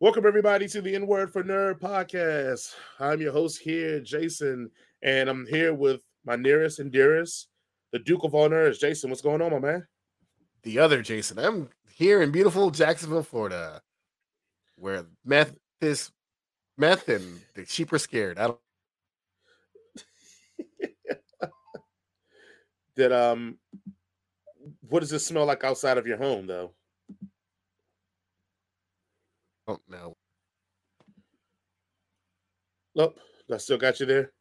Welcome, everybody, to the N Word for Nerd podcast. I'm your host here, Jason, and I'm here with my nearest and dearest, the Duke of all nerds. Jason, what's going on, my man? The other Jason. I'm here in beautiful Jacksonville, Florida, where meth is meth and the sheep are scared. I don't. That um, what does it smell like outside of your home, though? Don't know. Nope, I still got you there.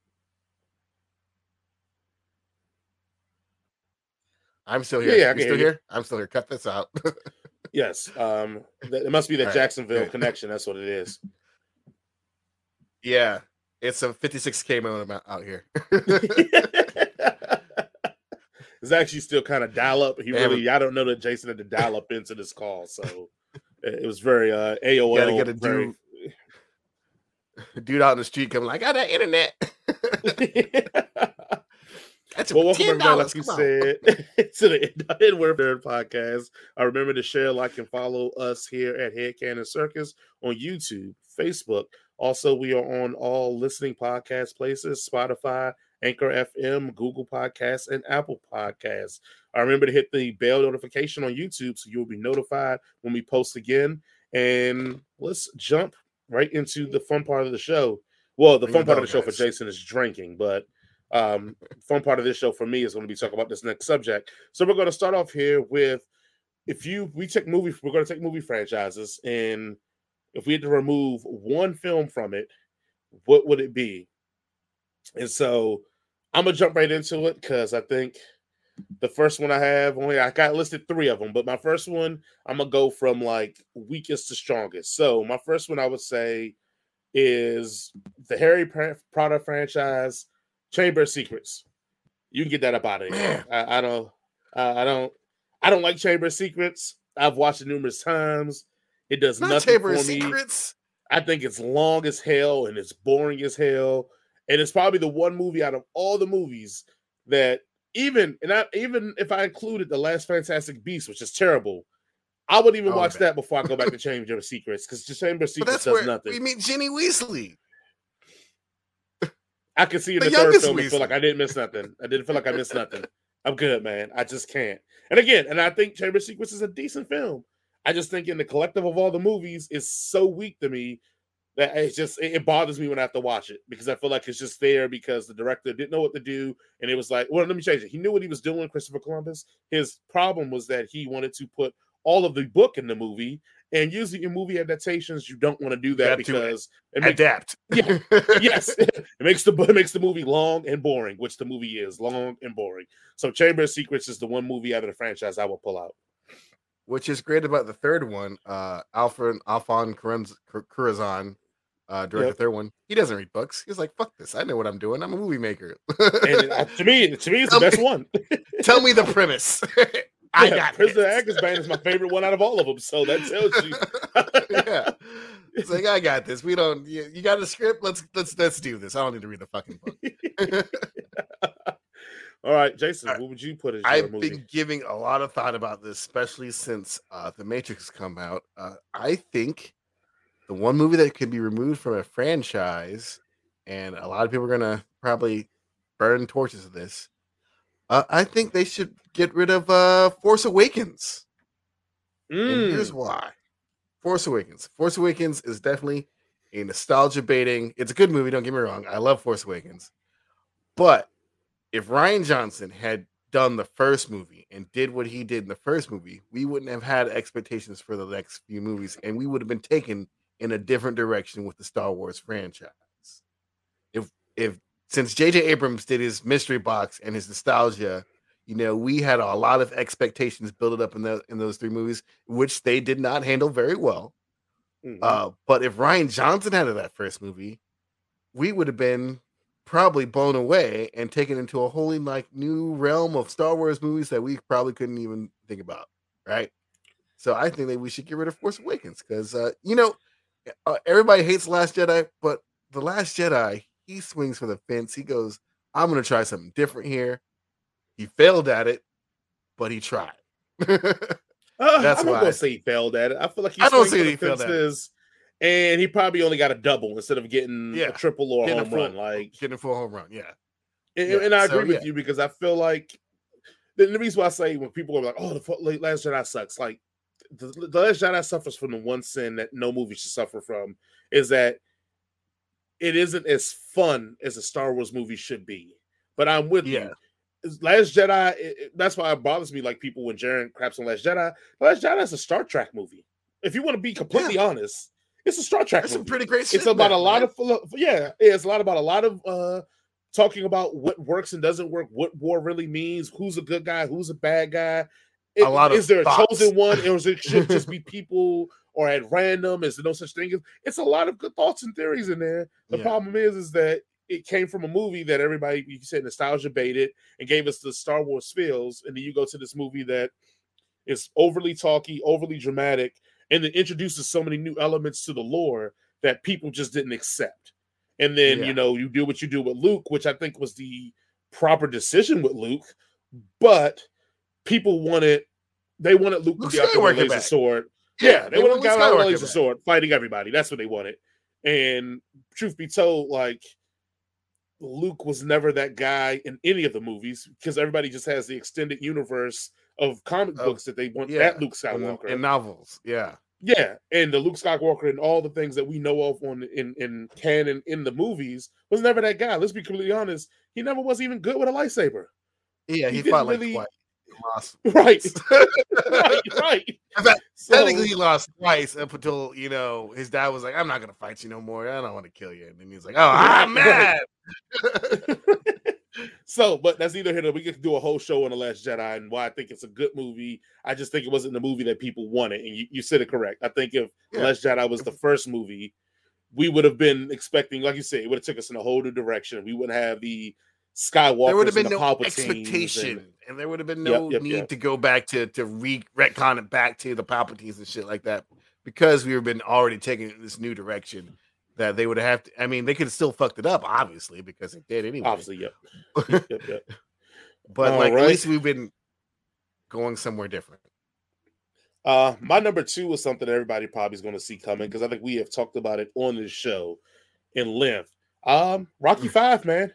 I'm still here. Yeah, yeah, still here? I'm still here. Cut this out. Yes. Um, it must be the right, Jacksonville good. connection. That's what it is. yeah, it's a 56k modem out- out here. it's actually still kind of dial up. He really, I don't know that Jason had to dial up into this call, so it was very uh AOL. Gotta get a very- Dude out in the street coming like, I got that internet. That's well, welcome everybody, like you said, to the Edward Nerd Podcast. I remember to share, like, and follow us here at Head Cannon Circus on YouTube, Facebook. Also, we are on all listening podcast places: Spotify, Anchor FM, Google Podcasts, and Apple Podcasts. I remember to hit the bell notification on YouTube so you'll be notified when we post again. And let's jump right into the fun part of the show. Well, the fun part of the show for. Jason is drinking, but um fun part of this show for me is going to be talking about this next subject so we're going to start off here with if you we take movie we're going to take movie franchises and if we had to remove one film from it what would it be and so i'm gonna jump right into it because i think the first one i have only i got listed three of them but my first one i'm gonna go from like weakest to strongest so my first one i would say is the harry potter franchise Chamber of Secrets. You can get that up out of here. I, I don't. I I don't. I don't like Chamber of Secrets. I've watched it numerous times. It does Not nothing Chamber for of me. Secrets. I think it's long as hell and it's boring as hell. And it's probably the one movie out of all the movies that even and I even if I included the last Fantastic Beast, which is terrible, I would even Oh, watch man. that before I go back to Chamber of Secrets because Chamber of Secrets does where nothing. we meet Ginny Weasley. I can see in The the, third film and feel like I didn't miss nothing. I didn't feel like I missed nothing. I'm good, man. I just can't. And again, and I think Chamber of Secrets is a decent film. I just think in the collective of all the movies is so weak to me that it's just it, it bothers me when I have to watch it because I feel like it's just there because the director didn't know what to do and it was like, well, let me change it. He knew what he was doing, Christopher Columbus. His problem was that he wanted to put all of the book in the movie, and usually in movie adaptations, you don't want to do that have to because it makes Adapt. Yeah. yes, it makes the it makes the movie long and boring, which the movie is long and boring. So Chamber of Secrets is the one movie out of the franchise I will pull out. Which is great about the third one. Uh, Alfred Alphon Cuarón, uh, directed Yep. one. He doesn't read books. He's like, "Fuck this! I know what I'm doing. I'm a movie maker." And uh, to me, to me, it's the best me- one. Tell me the premise. I Yeah, got Prisoner of Azkaban is my favorite one out of all of them. So that tells you. yeah. It's like I got this. We don't. You, you got a script. Let's let's let's do this. I don't need to read the fucking book. all right, Jason, what would you put as your I've movie? been giving a lot of thought about this, especially since uh, the Matrix come out. Uh, I think the one movie that could be removed from a franchise, and a lot of people are gonna probably burn torches of this. Uh, I think they should get rid of uh, Force Awakens. And here's Mm, why. Force Awakens. Force Awakens is definitely a nostalgia baiting. It's a good movie, don't get me wrong. I love Force Awakens. But if Rian Johnson had done the first movie and did what he did in the first movie, we wouldn't have had expectations for the next few movies and we would have been taken in a different direction with the Star Wars franchise. If if since JJ Abrams did his mystery box and his nostalgia, you know, we had a lot of expectations built up in the in those three movies, which they did not handle very well. mhm. Uh, but if Rian Johnson had that first movie, we would have been probably blown away and taken into a wholly like new realm of Star Wars movies that we probably couldn't even think about, right? So I think that we should get rid of Force Awakens because uh, you know uh, everybody hates Last Jedi, but The Last Jedi he swings for the fence. He goes, "I'm going to try something different here." He failed at it, but he tried. Uh, that's I'm not why I- gonna say he failed at it. I feel like he I don't say he failed at it. and he probably only got a double instead of getting Yeah. a triple or a Getting home full- run. Like, Getting a full home run. Yeah. and, Yeah, and I so, agree with yeah. you because I feel like the, the reason why I say when people are like, "Oh, the Last Jedi sucks," like the, the Last Jedi suffers from the one sin that no movie should suffer from is that it isn't as fun as a Star Wars movie should be. But I'm with Yeah. you. Last Jedi. it- it- that's why it bothers me. Like people when Jaren craps on Last Jedi. Last Jedi is a Star Trek movie. If you want to be completely honest, it's a Star Trek That's movie some pretty great shit. it's about in a lot of yeah it's a lot about a lot of uh talking about what works and doesn't work what war really means who's a good guy who's a bad guy It- A lot of is there a chosen one or is it should just be people or at random is there no such thing as it's a lot of good thoughts and theories in there the Yeah. problem is is that it came from a movie that everybody you said nostalgia baited and gave us the star wars feels and then you go to this movie that is overly talky overly dramatic and it introduces so many new elements to the lore that people just didn't accept. And then, Yeah. you know, you do what you do with Luke, which I think was the proper decision with Luke, but people wanted they wanted Luke Luke to be out there with a laser back. sword. Yeah, they, want wanted Luke a guy with a laser back. sword fighting everybody. That's what they wanted. And truth be told, like Luke was never that guy in any of the movies because everybody just has the extended universe of comic Of- books that they want yeah, that Luke Skywalker. and novels. Yeah. Yeah, and the Luke Skywalker and all the things that we know of on in in canon in the movies was never that guy. Let's be completely honest. He never was even good with a lightsaber. Yeah. He He, fought like really- twice. Lost. Right, right, right. In fact, So- Technically, he lost twice up until you know his dad was like, "I'm not gonna fight you no more. I don't want to kill you." And then he's like, "Oh, I'm mad." so, but that's either here we could do a whole show on the Last Jedi and why I think it's a good movie. I just think it wasn't the movie that people wanted, and you, you said it correct. I think if Yeah. Last Jedi was the first movie, we would have been expecting, like you said, it would have took us in a whole new direction. We wouldn't have the Skywalkers there would have been no Palpatines expectation, and- and, there would have been no yep, need yep. to go back to to re retcon it back to the Palpatines and shit like that because we have been already taking it in this new direction. That they would have to. I mean, they could have still fucked it up, obviously, because they did anyway. Obviously, yep. yep, yep, yep. but All like, right. at least we've been going somewhere different. Uh, my number two is something everybody probably is going to see coming because I think we have talked about it on this show in length. Um, Rocky Five, man.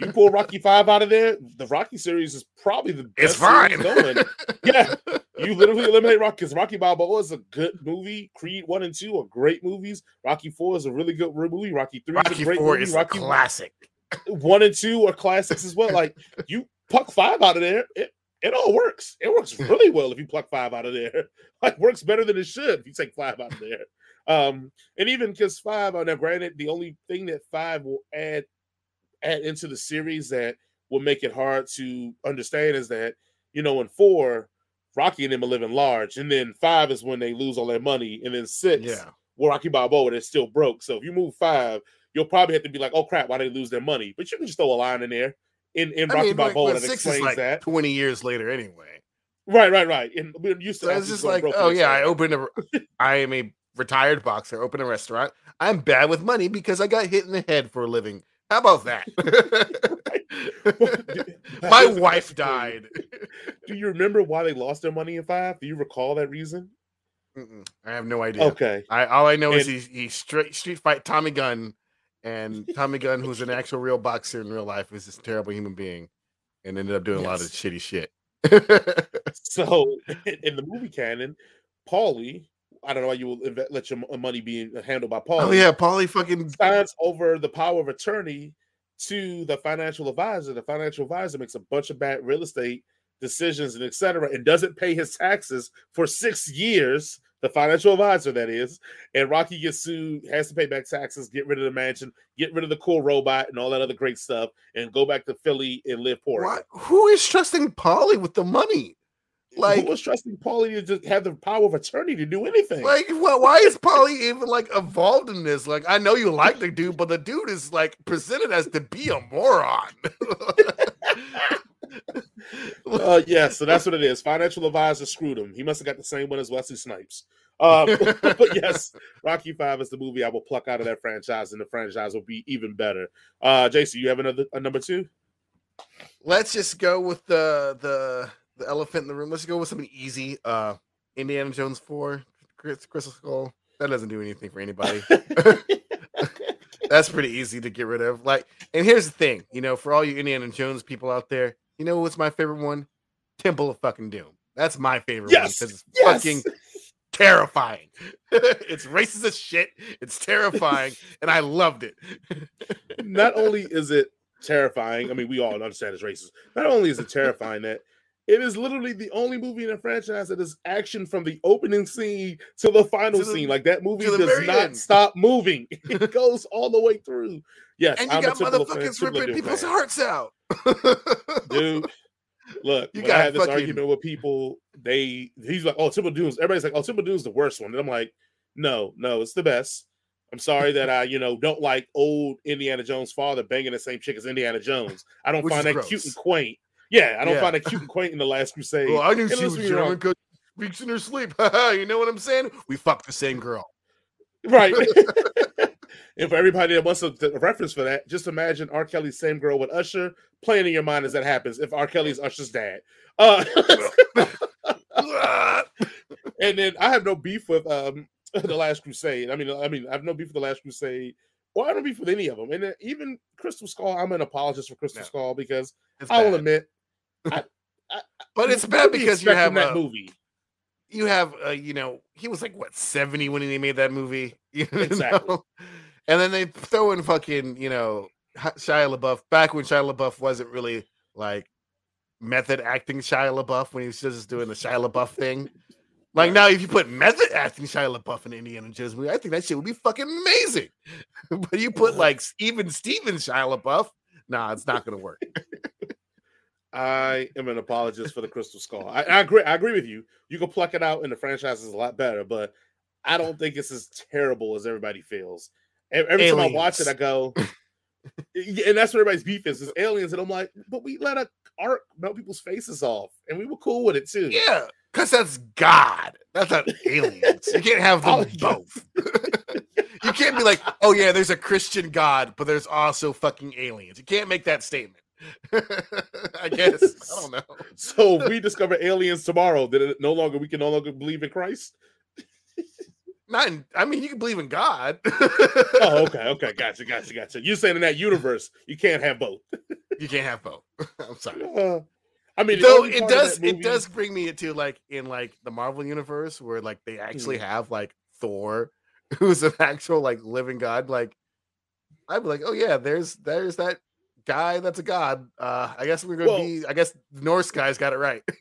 You pull Rocky Five out of there, the Rocky series is probably the It's best series fine. going. Yeah, you literally eliminate Rocky because Rocky Balboa is a good movie. Creed one and two are great movies. Rocky Four is a really good movie. Rocky Three is Rocky a great Four movie. is Rocky a classic. one and two are classics as well. Like you pluck five out of there, it it all works. It works really well if you pluck five out of there. Like works better than it should if you take five out of there. Um, and even because five, uh, now granted, the only thing that five will add add into the series that will make it hard to understand is that you know in four, Rocky and them are living large, and then five is when they lose all their money, and then six, Yeah, well, Rocky Balboa, they're still broke. So if you move five, you'll probably have to be like, oh crap, why did they lose their money? But you can just throw a line in there in, in I Rocky mean, Balboa that six is explains like that. twenty years later anyway. Right, right, right. And we're used to So it's just like, oh yeah, I opened a, I am a retired boxer, open a restaurant. I'm bad with money because I got hit in the head for a living. How about that? My wife question for you. died. Do you remember why they lost their money in five? Do you recall that reason? Mm-mm, I have no idea. Okay. I all I know is And- he he straight street fight Tommy Gunn, and Tommy Gunn, who's an actual real boxer in real life, is this terrible human being, and ended up doing a lot of shitty shit. So in, in the movie canon, Paulie, I don't know why you will let your uh, money be uh, handled by Paul. oh yeah, Paulie fucking signs over the power of attorney to the financial advisor. The financial advisor makes a bunch of bad real estate decisions and etc. and doesn't pay his taxes for six years. The financial advisor, that is, and Rocky gets sued, has to pay back taxes, get rid of the mansion, get rid of the cool robot, and all that other great stuff, and go back to Philly and live poor. Why, who is trusting Paulie with the money? Like, Who was trusting Paulie to just have the power of attorney to do anything? like, wh- why is Paulie even like involved in this? Like, I know you like the dude, but the dude is like presented as to be a moron. Uh, yeah, so that's what it is. Financial advisor screwed him. He must have got the same one as Wesley Snipes. Um, but yes, Rocky Five is the movie I will pluck out of that franchise, and the franchise will be even better. Uh, Jason, you have another a number two? Let's just go with the the the elephant in the room. Let's go with something easy. Uh, Indiana Jones four, Chris, Crystal Skull. That doesn't do anything for anybody. That's pretty easy to get rid of. Like, and here's the thing, you know, for all you Indiana Jones people out there, you know what's my favorite one? Temple of fucking Doom. That's my favorite yes, one because it's yes. fucking terrifying. it's racist as shit. It's terrifying, and I loved it. Not only is it terrifying, I mean, we all understand it's racist. Not only is it terrifying that it is literally the only movie in the franchise that is action from the opening scene to the final To the- scene. Like that movie does not end. stop moving. It goes all the way through. Yes, and you I'm got of fan- motherfuckers ripping people's fan. hearts out. dude. Look, You when I got had this fucking- argument with people, they he's like, "Oh, Temple Doom's." Everybody's like, "Oh, Temple Doom's the worst one," and I'm like, "No, no, it's the best." I'm sorry that I, you know, don't like old Indiana Jones' father banging the same chick as Indiana Jones. I don't Which find that cute and quaint. Yeah, I don't Yeah. find that cute and quaint in the Last Crusade. Well, I knew And she was listen to me wrong. German because she speaks in her sleep. you know what I'm saying? We fucked the same girl. Right. and for everybody that wants a, a reference for that, just imagine R. Kelly's same girl with Usher playing in your mind as that happens if R. Kelly's Usher's dad. Uh, and then I have no beef with um the Last Crusade. I mean, I mean, I have no beef with the Last Crusade. Well, I don't beef with any of them. And even Crystal Skull, I'm an apologist for Crystal No. Skull because I will but it's bad because you have that uh, movie. you have uh, you know he was like what 70 when they made that movie? You Exactly. and then they throw in fucking you know Shia LaBeouf back when Shia LaBeouf wasn't really like method acting Shia LaBeouf when he was just doing the Shia LaBeouf thing. Like now if you put method acting Shia LaBeouf in Indiana Jones movie I think that shit would be fucking amazing. But you put like even Steven Shia LaBeouf nah it's not gonna work I am an apologist for the Crystal Skull. I, I agree. I agree with you. You can pluck it out, and the franchise is a lot better. But I don't think it's as terrible as everybody feels. Every time I watch it, I go, and that's what everybody's beef is: is aliens. And I'm like, but we let a art melt people's faces off, and we were cool with it too. Yeah, because that's God. That's not aliens. You can't have them both. you can't be like, oh yeah, there's a Christian God, but there's also fucking aliens. You can't make that statement. I guess. I don't know. So if we discover aliens tomorrow, then it no longer we can no longer believe in Christ. Not in, I mean, you can believe in God. Oh, okay, okay, gotcha, gotcha, gotcha. You're saying in that universe you can't have both. you can't have both. I'm sorry. Uh, I mean, Though it does that it does bring me into like in like the Marvel universe where like they actually Hmm. have like Thor, who's an actual like living god. Like I'd be like, oh yeah, there's there's that guy that's a god. Uh I guess we're gonna Well- be I guess the Norse guys got it right.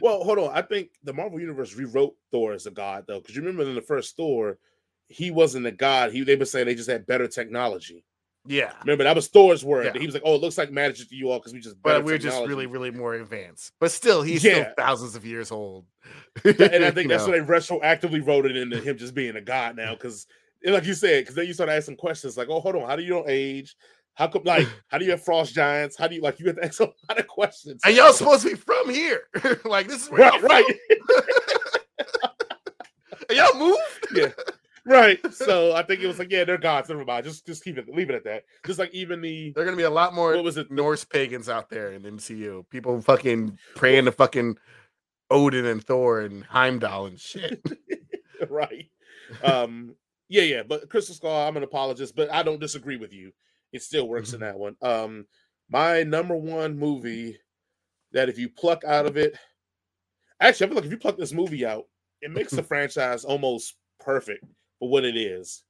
Well, hold on. I think the Marvel Universe rewrote Thor as a god, though, because you remember in the first Thor, he wasn't a god. He they were saying they just had better technology. yeah. Remember that was Thor's word. Yeah. He was like, "Oh, it looks like magic to you all because we just But we're just really, really more advanced. But still, he's Yeah. still thousands of years old. and I think that's know? why they retroactively wrote it into him just being a god now. Because, like you said, because then you start asking questions like, "Oh, hold on, how do you don't age? How come? Like, how do you have frost giants? How do you like? You have to ask a lot of questions." and y'all supposed to be from here. like this is where right, y'all right. y'all moved? Yeah. Right. So I think it was like, yeah, they're gods. Never mind. Just just keep it, leave it at that. Just like even the There are gonna be a lot more what was it? Norse pagans out there in MCU. People fucking praying to fucking Odin and Thor and Heimdall and shit. right. Um, yeah, yeah. But Crystal Skull, I'm an apologist, but I don't disagree with you. It still works in that one. Um, my number one movie that if you pluck out of it, actually, I feel like if you pluck this movie out, it makes the franchise almost perfect for what it is.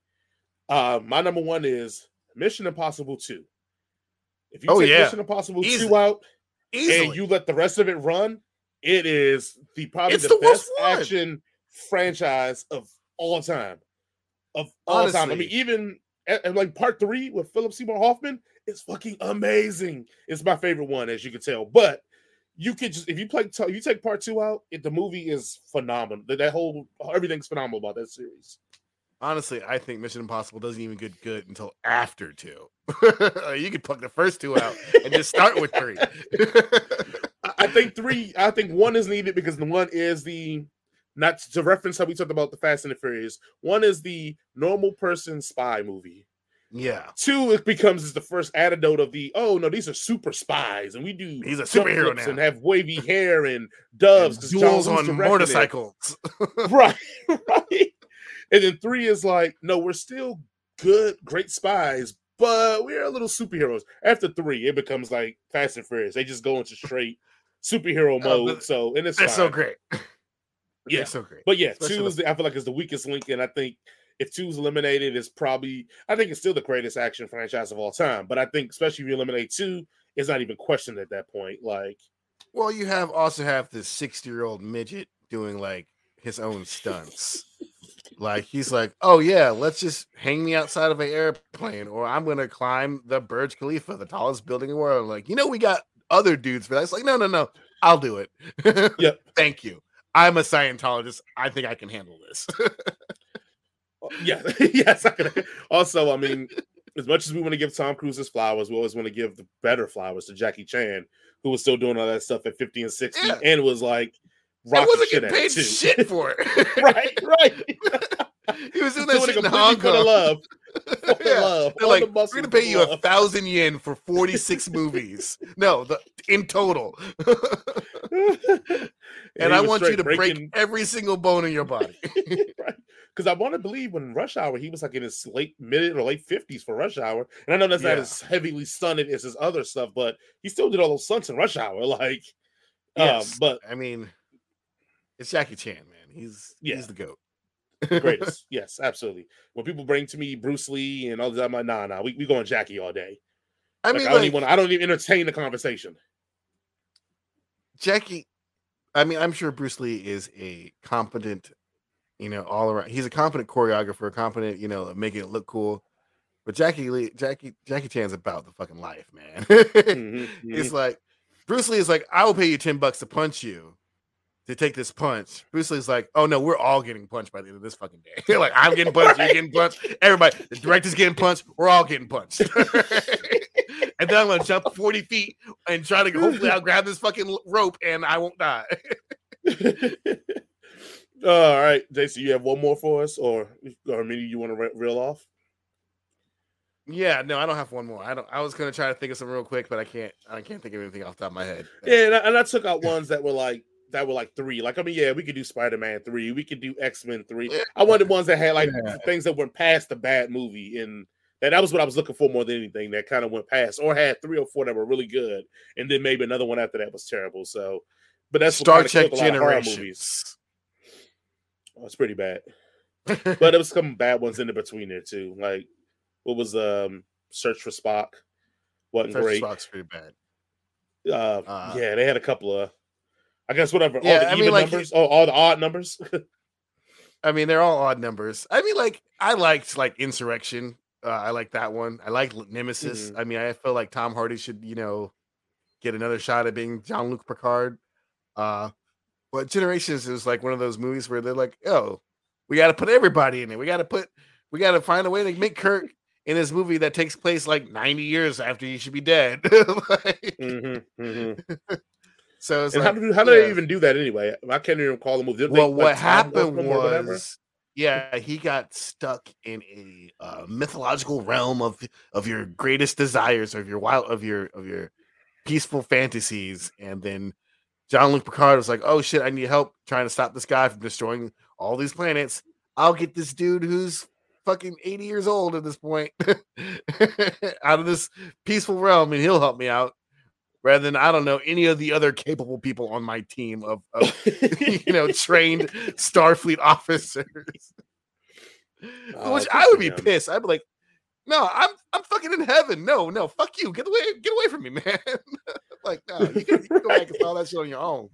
Uh, my number one is Mission Impossible 2. If you Oh, take yeah. Mission Impossible Easy. 2 out, Easily. and you let the rest of it run, it is the probably the, the best action franchise of all time. Of all time. I mean, even and, and like part three with Philip Seymour Hoffman is fucking amazing. It's my favorite one, as you can tell. But you could just if you play you take part two out, it, the movie is phenomenal. That, whole everything's phenomenal about that series. Honestly, I think Mission Impossible doesn't even get good until after two. you could pluck the first two out and just start with three. I think three. I think one is needed because the one is the not to reference how we talked about the Fast and the Furious. One is the normal person spy movie. yeah. Two, it becomes is the first antidote of the oh no, these are super spies and we do He's a superhero now. and have wavy hair and doves. And duels on motorcycles. right, right. and then three is like, no, we're still good, great spies, but we're a little superheroes. After three, it becomes like Fast and Furious. They just go into straight superhero Oh, mode. so and it's That's so great. Yeah, so great. but yeah, Especially two the- is the, I feel like is the weakest link, and I think if two's eliminated, it's probably I think it's still the greatest action franchise of all time. But I think especially if you eliminate two, it's not even questioned at that point. Like, Well, you have also have this 60 year old midget doing like his own stunts. Like he's like, oh yeah, let's just hang me outside of an airplane, or I'm gonna climb the Burj Khalifa, the tallest building in the world. Like, you know, we got other dudes for that. It's like, no, no, no, I'll do it. Yep. Thank you. I'm a Scientologist. I think I can handle this. yeah, yes. I can, also, I mean, as much as we want to give Tom Cruise his flowers, we always want to give the better flowers to Jackie Chan, who was still doing all that stuff at 50 and 60, Yeah. and was like I rocking wasn't shit getting paid too. shit for it. right, right. he was doing that shit in Hong for the Kong. love. For the Yeah. love. They're like, the we're gonna pay you a thousand yen for 46 movies. No, the in total. And I want you to breaking- break every single bone in your body. right. Because I want to believe when Rush Hour, he was like in his late mid or late fifties for Rush Hour, and I know that's not as heavily stunted as his other stuff, but he still did all those stunts in Rush Hour. Like, yes, um, but I mean, it's Jackie Chan, man. He's Yeah. he's the goat. greatest, yes, absolutely. When people bring to me Bruce Lee and all that, I'm like, nah, nah, we we going Jackie all day. I Like, mean, I don't like, even want, I don't even entertain the conversation. Jackie. I mean, I'm sure Bruce Lee is a competent, you know, all around. He's a competent choreographer, competent, you know, making it look cool. But Jackie Lee, Jackie, Jackie Chan's about the fucking life, man. Mhm, It's mhm. like Bruce Lee is like, I will pay you 10 bucks to punch you to take this punch. Bruce Lee's like, oh no, we're all getting punched by the end of this fucking day. like, I'm getting punched, you're getting punched, everybody, the director's getting punched, we're all getting punched. and then I'm gonna jump 40 feet and try to hopefully I'll grab this fucking rope and I won't die. all right, Jason, you have one more for us, or or maybe you want to re- reel off? yeah, no, I don't have one more. I don't I was gonna try to think of some real quick, but I can't I can't think of anything off the top of my head. Yeah, and I, and I took out ones that were like that were like three. Like I mean, yeah, we could do Spider Man three, we could do X Men three. Yeah. I wanted ones that had like Yeah. things that went past the bad movie, and and that was what I was looking for more than anything. That kind of went past, or had three or four that were really good, and then maybe another one after that was terrible. So, but that's Star Trek killed a lot of horror. Generations. Oh, it's pretty bad, but it was some bad ones in the between there too. Like what was um Search for Spock wasn't Search great. Spock's pretty bad. Uh, Uh, yeah, they had a couple of, I guess whatever. Yeah, all the I mean, like, numbers, oh, all the odd numbers. I mean, they're all odd numbers. I mean, like I liked like Insurrection. Uh, I like that one. I like Nemesis. Mhm. I mean, I feel like Tom Hardy should, you know, get another shot at being Jean-Luc Picard. Uh, but Generations is like one of those movies where they're like, oh, we got to put everybody in it. We got to put, we got to find a way to make Kirk in this movie that takes place like 90 years after he should be dead. Like, Mhm, mhm. so it's And like, how do how do yeah. they even do that anyway? I can't even call the movie. Didn't they well, what time happened was, yeah, he got stuck in a uh, mythological realm of of your greatest desires, of your wild, of your of your peaceful fantasies, and then Jean-Luc Picard was like, "Oh shit, I need help trying to stop this guy from destroying all these planets. I'll get this dude who's fucking 80 years old at this point out of this peaceful realm, and he'll help me out." Rather than I don't know any of the other capable people on my team of, of you know, trained Starfleet officers. Oh, Which I would be him. pissed. I'd be like, no, I'm I'm fucking in heaven. No, no, fuck you. Get away, get away from me, man. like, no, you can, you can go back and follow that shit on your own.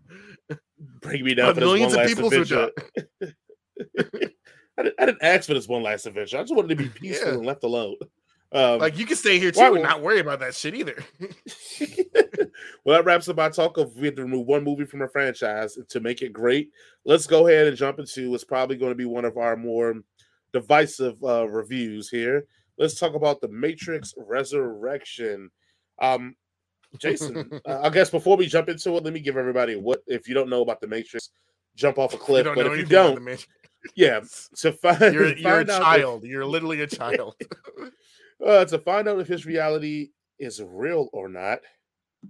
Bring me down But for one millions of people who. I, didn't, I didn't ask for this one last adventure. I just wanted to be peaceful Yeah. and left alone. Um, Like you can stay here too Why and won't- worry about that shit either. well, that wraps up our talk of we have to remove one movie from a franchise to make it great. Let's go ahead and jump into what's probably going to be one of our more divisive uh, reviews here. Let's talk about the Matrix Resurrection. Um, Jason, uh, I guess before we jump into it, let me give everybody what if you don't know about the Matrix, jump off a cliff. But if you anything about the don't, yeah, to find You're you're a find if- child. You're literally a child. Uh, to find out if his reality is real or not,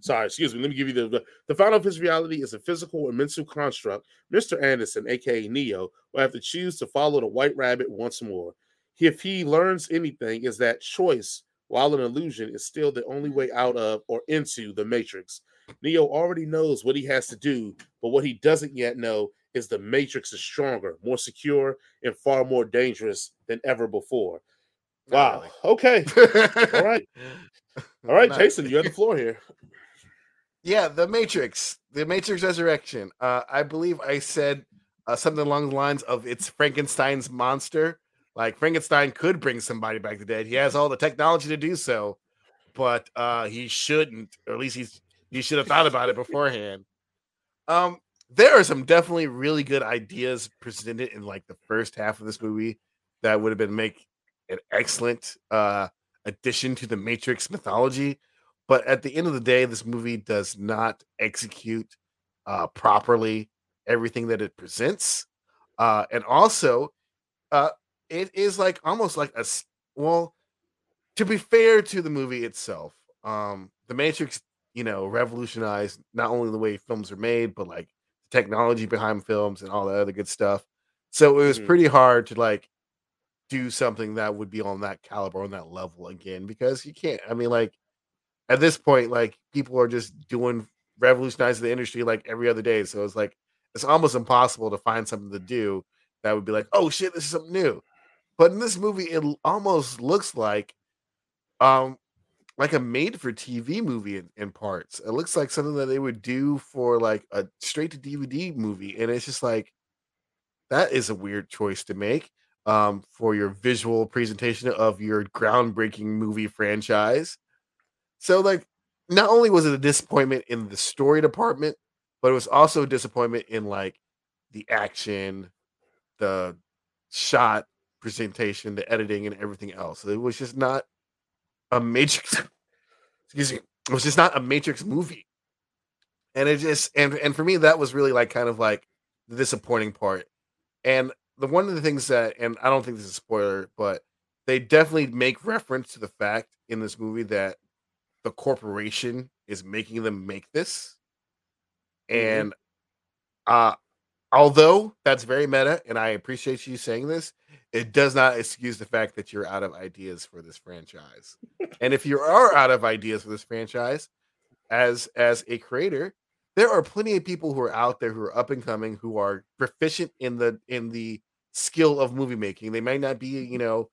Sorry, excuse me. Let me give you the, the the final of his reality is a physical and mental construct. Mr. Anderson, aka Neo, will have to choose to follow the White Rabbit once more. If he learns anything, is that choice, while an illusion, is still the only way out of or into the Matrix. Neo already knows what he has to do, but what he doesn't yet know is the Matrix is stronger, more secure, and far more dangerous than ever before. Wow. Really. Okay. All right. All right, Jason, you have the floor here. Yeah, the Matrix, the Matrix Resurrection. Uh, I believe I said uh, something along the lines of it's Frankenstein's monster. Like Frankenstein could bring somebody back to dead. He has all the technology to do so, but uh, he shouldn't, or at least he's he should have thought about it beforehand. Um, there are some definitely really good ideas presented in like the first half of this movie that would have been make an excellent uh addition to the Matrix mythology. But at the end of the day, this movie does not execute uh, properly everything that it presents. Uh, and also, uh, it is like almost like a well, to be fair to the movie itself, um, the Matrix, you know, revolutionized not only the way films are made, but like the technology behind films and all that other good stuff. So it was mm-hmm. pretty hard to like do something that would be on that caliber on that level again because you can't. I mean, like at this point, like people are just doing revolutionizing the industry like every other day. So it's like it's almost impossible to find something to do that would be like, oh shit, this is something new. But in this movie, it almost looks like um like a made for TV movie in, in parts. It looks like something that they would do for like a straight to DVD movie. And it's just like that is a weird choice to make um for your visual presentation of your groundbreaking movie franchise. So like not only was it a disappointment in the story department, but it was also a disappointment in like the action, the shot presentation, the editing, and everything else. It was just not a Matrix. excuse me. It was just not a Matrix movie. And it just and and for me that was really like kind of like the disappointing part. And the one of the things that and I don't think this is a spoiler, but they definitely make reference to the fact in this movie that the corporation is making them make this. Mm-hmm. And uh although that's very meta and I appreciate you saying this, it does not excuse the fact that you're out of ideas for this franchise. and if you are out of ideas for this franchise as as a creator, there are plenty of people who are out there who are up and coming who are proficient in the in the skill of movie making. They might not be, you mm-hmm. know,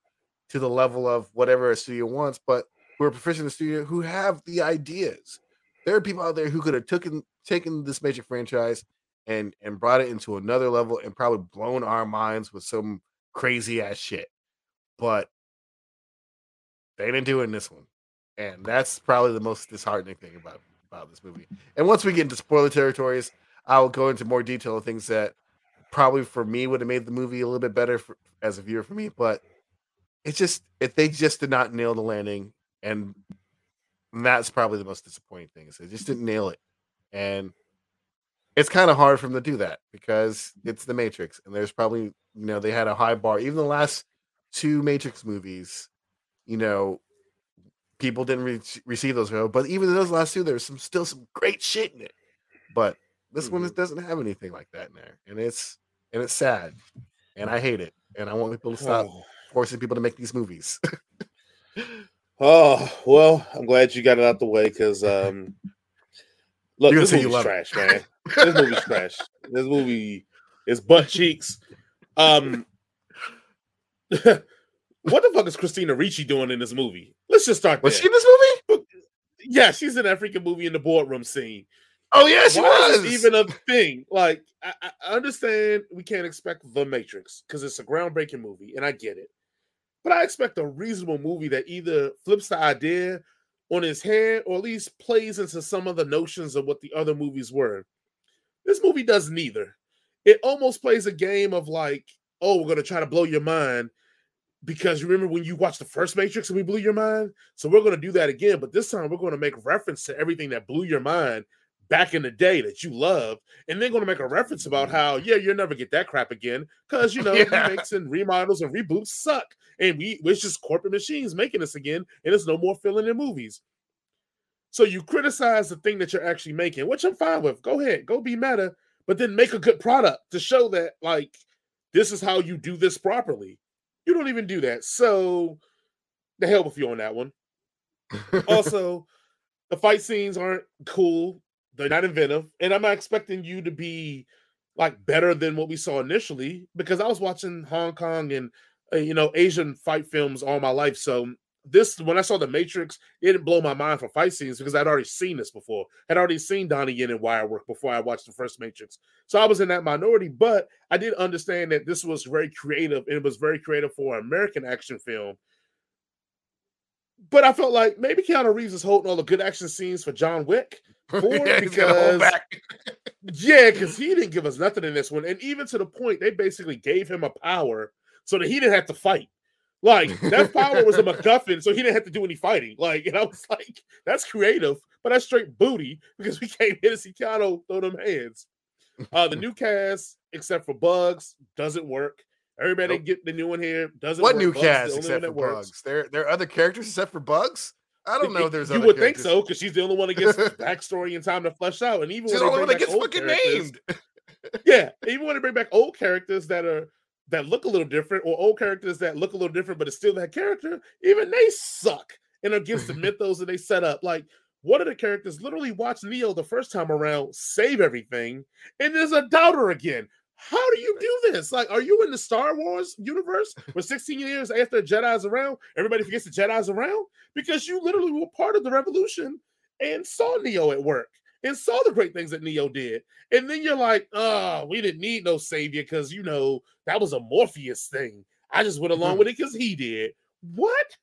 to the level of whatever a studio wants, but who are proficient in the studio who have the ideas. There are people out there who could have taken taken this major franchise and and brought it into another level and probably blown our minds with some crazy ass shit. But they didn't do it in this one. And that's probably the most disheartening thing about about this movie. And once we get into spoiler territories, I'll go into more detail of things that probably for me would have made the movie a little bit better for, as a viewer for me. But it's just if they just did not nail the landing and that's probably the most disappointing thing is they just didn't nail it and it's kind of hard for them to do that because it's the matrix and there's probably you know they had a high bar even the last two matrix movies you know people didn't re- receive those but even in those last two there's some still some great shit in it but this mm-hmm. one doesn't have anything like that in there and it's and it's sad and i hate it and i want people to stop oh. forcing people to make these movies Oh well, I'm glad you got it out the way because um, look, this movie's trash, man. this movie's trash. This movie is butt cheeks. Um, what the fuck is Christina Ricci doing in this movie? Let's just start. Was there. she in this movie? Yeah, she's in that freaking movie in the boardroom scene. Oh yeah, she Why was even a thing. Like I, I understand we can't expect The Matrix because it's a groundbreaking movie, and I get it. But I expect a reasonable movie that either flips the idea on his head or at least plays into some of the notions of what the other movies were. This movie does neither. It almost plays a game of like, oh, we're going to try to blow your mind because you remember when you watched the first Matrix and we blew your mind? So we're going to do that again, but this time we're going to make reference to everything that blew your mind back in the day that you loved, and then going to make a reference about mm-hmm. how, yeah, you'll never get that crap again because you know yeah. remakes and remodels and reboots suck, and we it's just corporate machines making this again, and it's no more filling in movies. So you criticize the thing that you're actually making, which I'm fine with. Go ahead, go be meta, but then make a good product to show that like this is how you do this properly. You don't even do that. So the hell with you on that one. also, the fight scenes aren't cool. They're not inventive, and I'm not expecting you to be like better than what we saw initially because I was watching Hong Kong and uh, you know Asian fight films all my life. So this when I saw the Matrix, it didn't blow my mind for fight scenes because I'd already seen this before. I'd already seen Donnie Yen and Wire work before I watched the first Matrix. So I was in that minority, but I did understand that this was very creative and it was very creative for an American action film. But I felt like maybe Keanu Reeves is holding all the good action scenes for John Wick. yeah, because yeah, because he didn't give us nothing in this one. And even to the point, they basically gave him a power so that he didn't have to fight. Like that power was a MacGuffin, so he didn't have to do any fighting. Like, and I was like, that's creative, but that's straight booty because we came here to see Keanu throw them hands. Uh, the new cast, except for Bugs, doesn't work. Everybody nope. get the new one here. Doesn't what work. new Bugs cast except for Bugs? There, there are other characters except for Bugs. I don't know. There's you would think so because she's the only one that gets backstory and time to flesh out, and even she's when the only one that gets fucking named. yeah, even when they bring back old characters that are that look a little different, or old characters that look a little different, but it's still that character, even they suck and against the mythos that they set up. Like one of the characters literally watched Neo the first time around, save everything, and there's a doubter again. How do you do this? Like, are you in the Star Wars universe where 16 years after Jedi's around, everybody forgets the Jedi's around? Because you literally were part of the revolution and saw Neo at work and saw the great things that Neo did. And then you're like, oh, we didn't need no savior because, you know, that was a Morpheus thing. I just went along mm-hmm. with it because he did. What?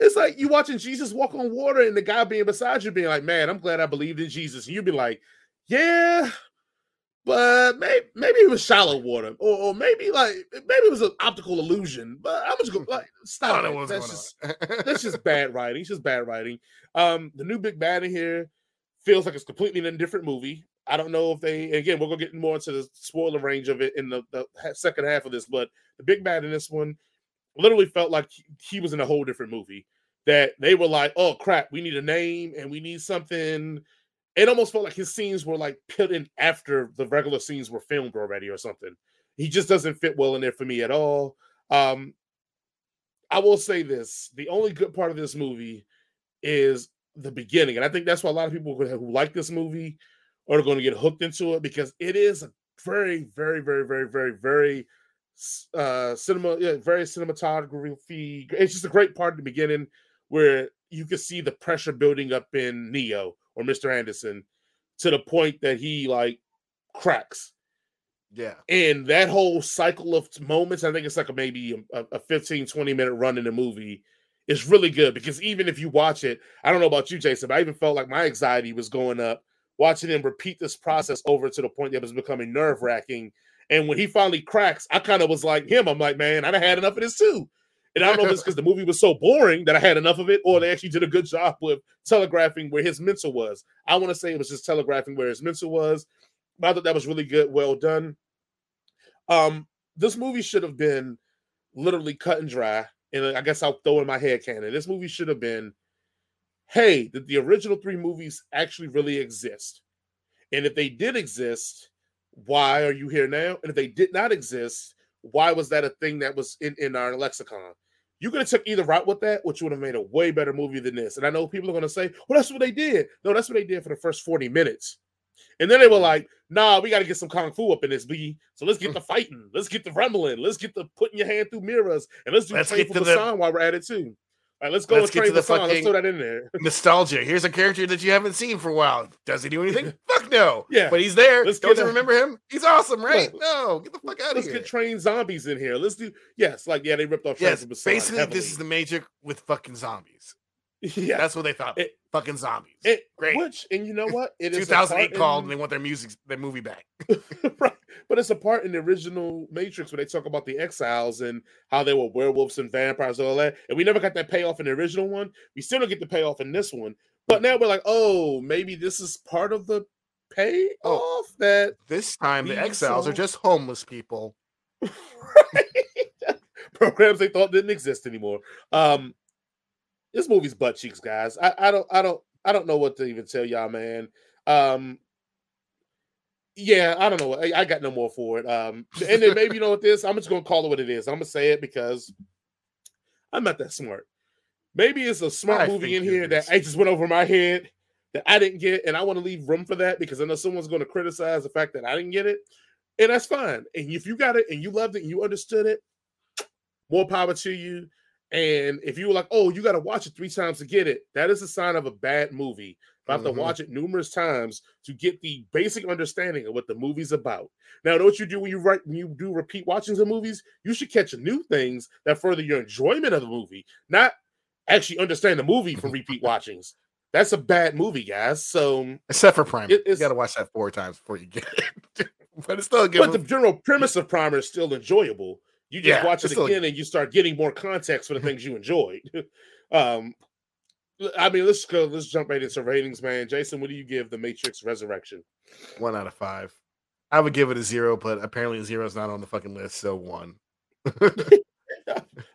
it's like you watching Jesus walk on water and the guy being beside you being like, man, I'm glad I believed in Jesus. And you'd be like, yeah, but maybe maybe it was shallow water, or, or maybe like maybe it was an optical illusion. But I'm just gonna like stop it. That's just that's just bad writing. It's just bad writing. Um, the new big bad in here feels like it's completely in a different movie. I don't know if they again we're gonna get more into the spoiler range of it in the, the second half of this, but the big bad in this one literally felt like he, he was in a whole different movie. That they were like, oh crap, we need a name and we need something it almost felt like his scenes were like put in after the regular scenes were filmed already or something. He just doesn't fit well in there for me at all. Um, I will say this: the only good part of this movie is the beginning, and I think that's why a lot of people who like this movie are going to get hooked into it because it is a very, very, very, very, very, very uh cinema, yeah, very cinematography. It's just a great part at the beginning where you can see the pressure building up in Neo or Mr. Anderson to the point that he like cracks. Yeah. And that whole cycle of moments, I think it's like a maybe a, a 15, 20 minute run in the movie is really good because even if you watch it, I don't know about you, Jason, but I even felt like my anxiety was going up watching him repeat this process over to the point that it was becoming nerve wracking. And when he finally cracks, I kind of was like him. I'm like, man, I'd have had enough of this too. And I don't know if it's because the movie was so boring that I had enough of it, or they actually did a good job with telegraphing where his mental was. I want to say it was just telegraphing where his mental was. But I thought that was really good, well done. Um, this movie should have been literally cut and dry. And I guess I'll throw in my head canon. This movie should have been, hey, did the original three movies actually really exist? And if they did exist, why are you here now? And if they did not exist, why was that a thing that was in, in our lexicon? You could have took either route with that, which would have made a way better movie than this. And I know people are going to say, well, that's what they did. No, that's what they did for the first 40 minutes. And then they were like, nah, we got to get some kung fu up in this, B. So let's get the fighting. Let's get the rumbling. Let's get the putting your hand through mirrors. And let's do let's get to the song while we're at it, too. All right, let's go let's get to the song. Let's throw that in there. nostalgia. Here's a character that you haven't seen for a while. Does he do anything? fuck no. Yeah, but he's there. Let's Don't you remember him? He's awesome, right? No, get the fuck out of here. Let's get trained zombies in here. Let's do yes, like yeah, they ripped off. Yes, basically, heavily. this is the Matrix with fucking zombies. Yeah, that's what they thought. It, fucking zombies. It, Great. Which and you know what? It 2008 called, in... and they want their music, their movie back. right. But it's a part in the original Matrix where they talk about the exiles and how they were werewolves and vampires and all that. And we never got that payoff in the original one. We still don't get the payoff in this one. But now we're like, oh, maybe this is part of the payoff oh, that this time the exiles so... are just homeless people. Programs they thought didn't exist anymore. Um, this movie's butt cheeks, guys. I, I don't I don't I don't know what to even tell y'all, man. Um, yeah, I don't know. I, I, got no more for it. Um, and then maybe you know what this. I'm just gonna call it what it is. I'm gonna say it because I'm not that smart. Maybe it's a smart I movie in here that I just went over my head that I didn't get, and I want to leave room for that because I know someone's going to criticize the fact that I didn't get it, and that's fine. And if you got it and you loved it and you understood it, more power to you. And if you were like, oh, you got to watch it three times to get it, that is a sign of a bad movie. I have mm-hmm. to watch it numerous times to get the basic understanding of what the movie's about. Now, know what you do when you write when you do repeat watchings of movies? You should catch new things that further your enjoyment of the movie, not actually understand the movie from repeat watchings. That's a bad movie, guys. So except for Primer, it, you got to watch that four times before you get it. but it's still good. But the general premise of Primer is still enjoyable. You just yeah, watch it again and you start getting more context for the things you enjoyed. um, I mean, let's go. Let's jump right into ratings, man. Jason, what do you give The Matrix Resurrection? One out of five. I would give it a zero, but apparently zero is not on the fucking list, so one.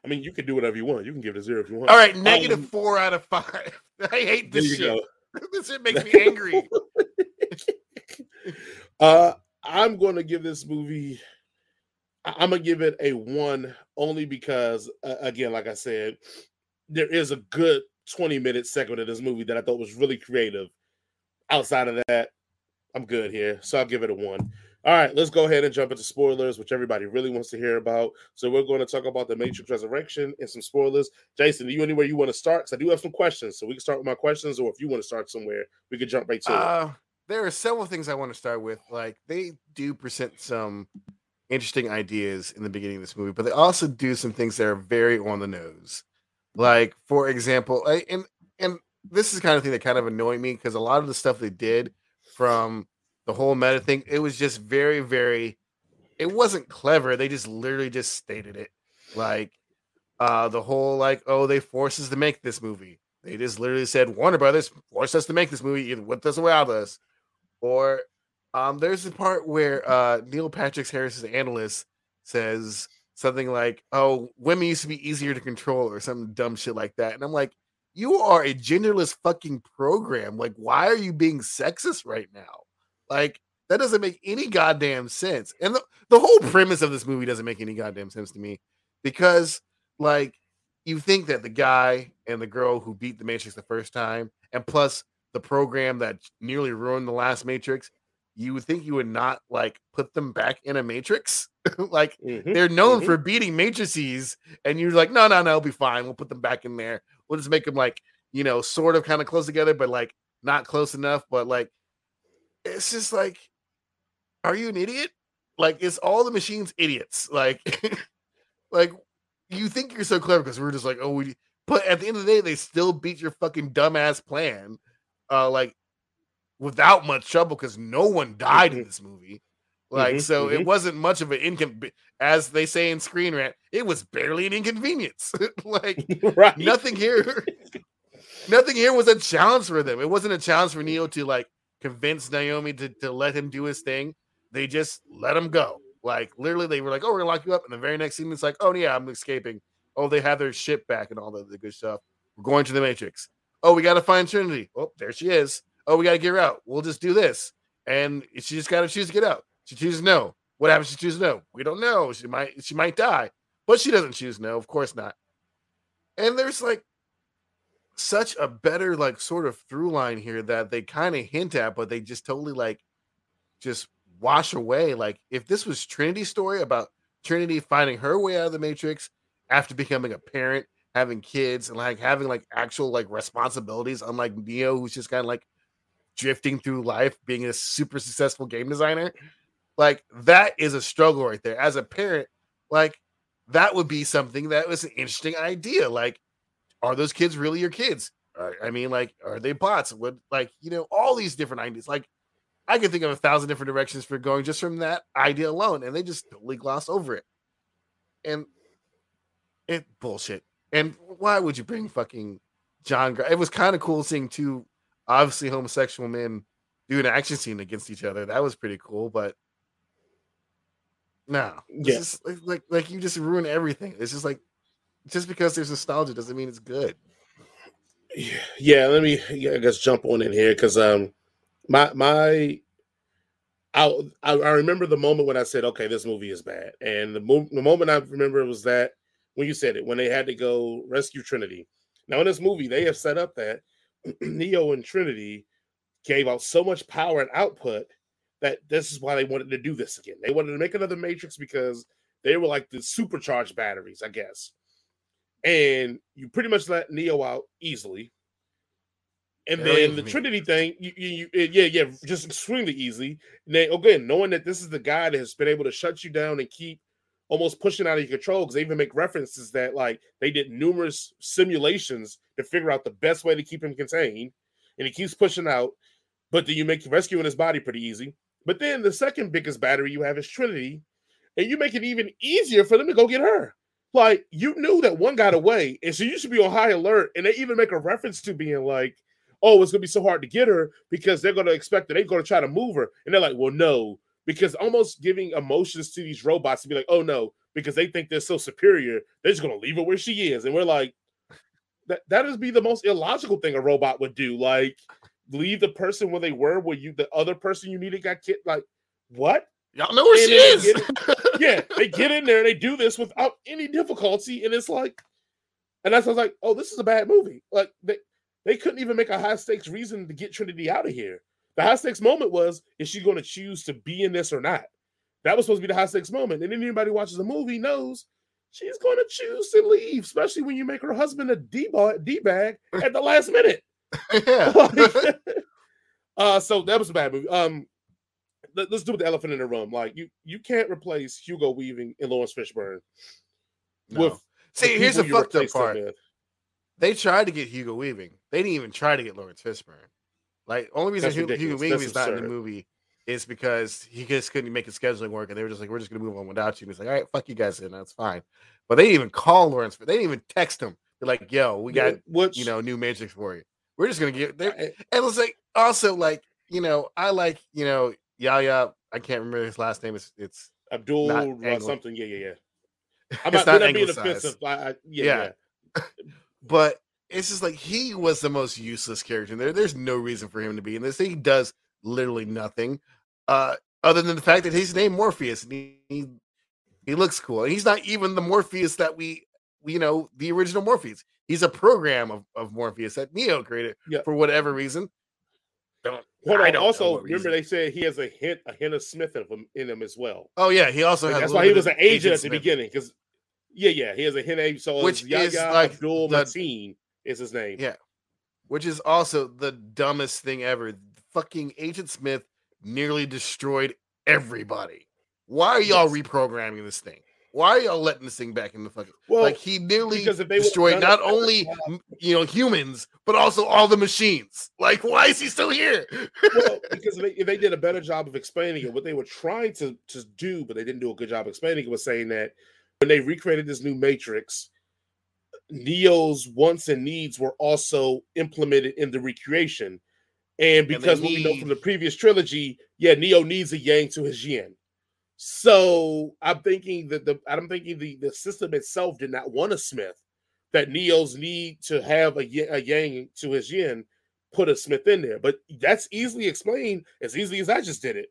I mean, you can do whatever you want. You can give it a zero if you want. All right, negative um, four out of five. I hate this shit. this shit makes me angry. uh, I'm going to give this movie. I'm gonna give it a one only because, uh, again, like I said, there is a good 20 minute segment of this movie that I thought was really creative. Outside of that, I'm good here, so I'll give it a one. All right, let's go ahead and jump into spoilers, which everybody really wants to hear about. So we're going to talk about the Matrix Resurrection and some spoilers. Jason, do you anywhere you want to start? Because I do have some questions, so we can start with my questions, or if you want to start somewhere, we could jump right to uh, it. There are several things I want to start with. Like they do present some interesting ideas in the beginning of this movie, but they also do some things that are very on the nose. Like, for example, I, and and this is kind of thing that kind of annoyed me because a lot of the stuff they did from the whole meta thing, it was just very, very. It wasn't clever. They just literally just stated it, like uh the whole like, oh, they forced us to make this movie. They just literally said Warner Brothers forced us to make this movie either with us or without us. Or um, there's the part where uh Neil Patrick Harris's analyst says something like, "Oh, women used to be easier to control," or some dumb shit like that, and I'm like, "You are a genderless fucking program. Like, why are you being sexist right now?" Like that doesn't make any goddamn sense. And the, the whole premise of this movie doesn't make any goddamn sense to me because like you think that the guy and the girl who beat the Matrix the first time, and plus the program that nearly ruined the last Matrix, you would think you would not like put them back in a Matrix. like mm-hmm, they're known mm-hmm. for beating matrices, and you're like, no, no, no, it'll be fine. We'll put them back in there. We'll just make them like, you know, sort of kind of close together, but like not close enough. But like it's just like, are you an idiot? Like, it's all the machines idiots. Like, like you think you're so clever because we're just like, oh, we. But at the end of the day, they still beat your fucking dumbass plan, uh, like without much trouble because no one died mm-hmm. in this movie. Like, mm-hmm, so mm-hmm. it wasn't much of an inconvenience. As they say in Screen Rant, it was barely an inconvenience. like, right. nothing here. nothing here was a challenge for them. It wasn't a challenge for Neo to like convince Naomi to, to let him do his thing. They just let him go. Like literally, they were like, "Oh, we're gonna lock you up," and the very next scene, it's like, "Oh yeah, I'm escaping." Oh, they have their ship back and all the, the good stuff. We're going to the Matrix. Oh, we got to find Trinity. Oh, there she is. Oh, we got to get her out. We'll just do this, and she just got to choose to get out. She chooses no. What happens? She chooses no. We don't know. She might. She might die, but she doesn't choose no. Of course not. And there's like such a better like sort of through line here that they kind of hint at, but they just totally like just wash away. Like if this was Trinity's story about Trinity finding her way out of the Matrix after becoming a parent, having kids, and like having like actual like responsibilities, unlike Neo, who's just kind of like drifting through life, being a super successful game designer. Like that is a struggle right there. As a parent, like that would be something that was an interesting idea. Like are those kids really your kids? I mean, like, are they bots? Would like, you know, all these different ideas. Like, I can think of a thousand different directions for going just from that idea alone, and they just totally gloss over it. And it bullshit. And why would you bring fucking John? It was kind of cool seeing two obviously homosexual men do an action scene against each other. That was pretty cool, but no, yeah, like, like like you just ruin everything. It's just like just because there's nostalgia doesn't mean it's good. Yeah, let me I guess jump on in here because um my my I, I I remember the moment when I said, okay, this movie is bad, and the, mo- the moment I remember was that when you said it when they had to go rescue Trinity. Now in this movie, they have set up that Neo and Trinity gave out so much power and output that this is why they wanted to do this again. They wanted to make another Matrix because they were like the supercharged batteries, I guess. And you pretty much let Neo out easily. And then the Trinity thing, you, you, you, yeah, yeah, just extremely easy. And again, knowing that this is the guy that has been able to shut you down and keep almost pushing out of your control, because they even make references that like they did numerous simulations to figure out the best way to keep him contained, and he keeps pushing out. But then you make rescuing his body pretty easy. But then the second biggest battery you have is Trinity, and you make it even easier for them to go get her. Like you knew that one got away, and so you should be on high alert. And they even make a reference to being like, "Oh, it's gonna be so hard to get her because they're gonna expect that they're gonna try to move her." And they're like, "Well, no," because almost giving emotions to these robots to be like, "Oh no," because they think they're so superior, they're just gonna leave her where she is. And we're like, that that is be the most illogical thing a robot would do. Like leave the person where they were, where you the other person you needed got killed. Like what? Y'all know where and she is. yeah, they get in there and they do this without any difficulty, and it's like, and that's I was like, oh, this is a bad movie. Like they they couldn't even make a high stakes reason to get Trinity out of here. The high stakes moment was, is she going to choose to be in this or not? That was supposed to be the high stakes moment. And anybody watches the movie knows she's going to choose to leave, especially when you make her husband a D bag at the last minute. yeah. like, uh, so that was a bad movie. Um, let, us do the elephant in the room. Like you, you can't replace Hugo Weaving and Laurence Fishburne no. with. See, here's the fucked up part. They tried to get Hugo Weaving. They didn't even try to get Laurence Fishburne. Like only reason Hugo, Hugo Weaving is not in the movie is because he just couldn't make his scheduling work, and they were just like, "We're just gonna move on without you." And he's like, "All right, fuck you guys, in that's fine." But they didn't even call Laurence. They didn't even text him. They're like, "Yo, we got Which, you know new Matrix for you." We're just gonna get there. And it's like also like you know I like you know Yahya. I can't remember his last name. It's it's Abdul or something. Yeah, yeah, yeah. I'm not, not, not being offensive. I, I, yeah, yeah. yeah. but it's just like he was the most useless character in there. There's no reason for him to be in this. He does literally nothing, uh, other than the fact that he's named Morpheus and he, he he looks cool. And he's not even the Morpheus that we, you know, the original Morpheus. He's a program of, of Morpheus that Neo created yeah. for whatever reason. Don't, Hold on. Also, remember they said he has a hint, a hint of Smith in him, in him as well. Oh yeah, he also like, that's why he was an agent, at the Smith. beginning because yeah, yeah, he has a hint of so which is like Abdul the, Mateen is his name. Yeah, which is also the dumbest thing ever. Fucking Agent Smith nearly destroyed everybody. Why are y'all yes. reprogramming this thing? Why are y'all letting this thing back in the fucking? Well, like he nearly destroyed not only you know humans but also all the machines. Like, why is he still here? well, because they, if they did a better job of explaining it, what they were trying to to do, but they didn't do a good job explaining it, was saying that when they recreated this new Matrix, Neo's wants and needs were also implemented in the recreation. And because and what we know from the previous trilogy, yeah, Neo needs a yang to his yin. So I'm thinking that the I'm thinking the, the system itself did not want a Smith. That Neo's need to have a, a yang to his yin put a Smith in there. But that's easily explained as easily as I just did it.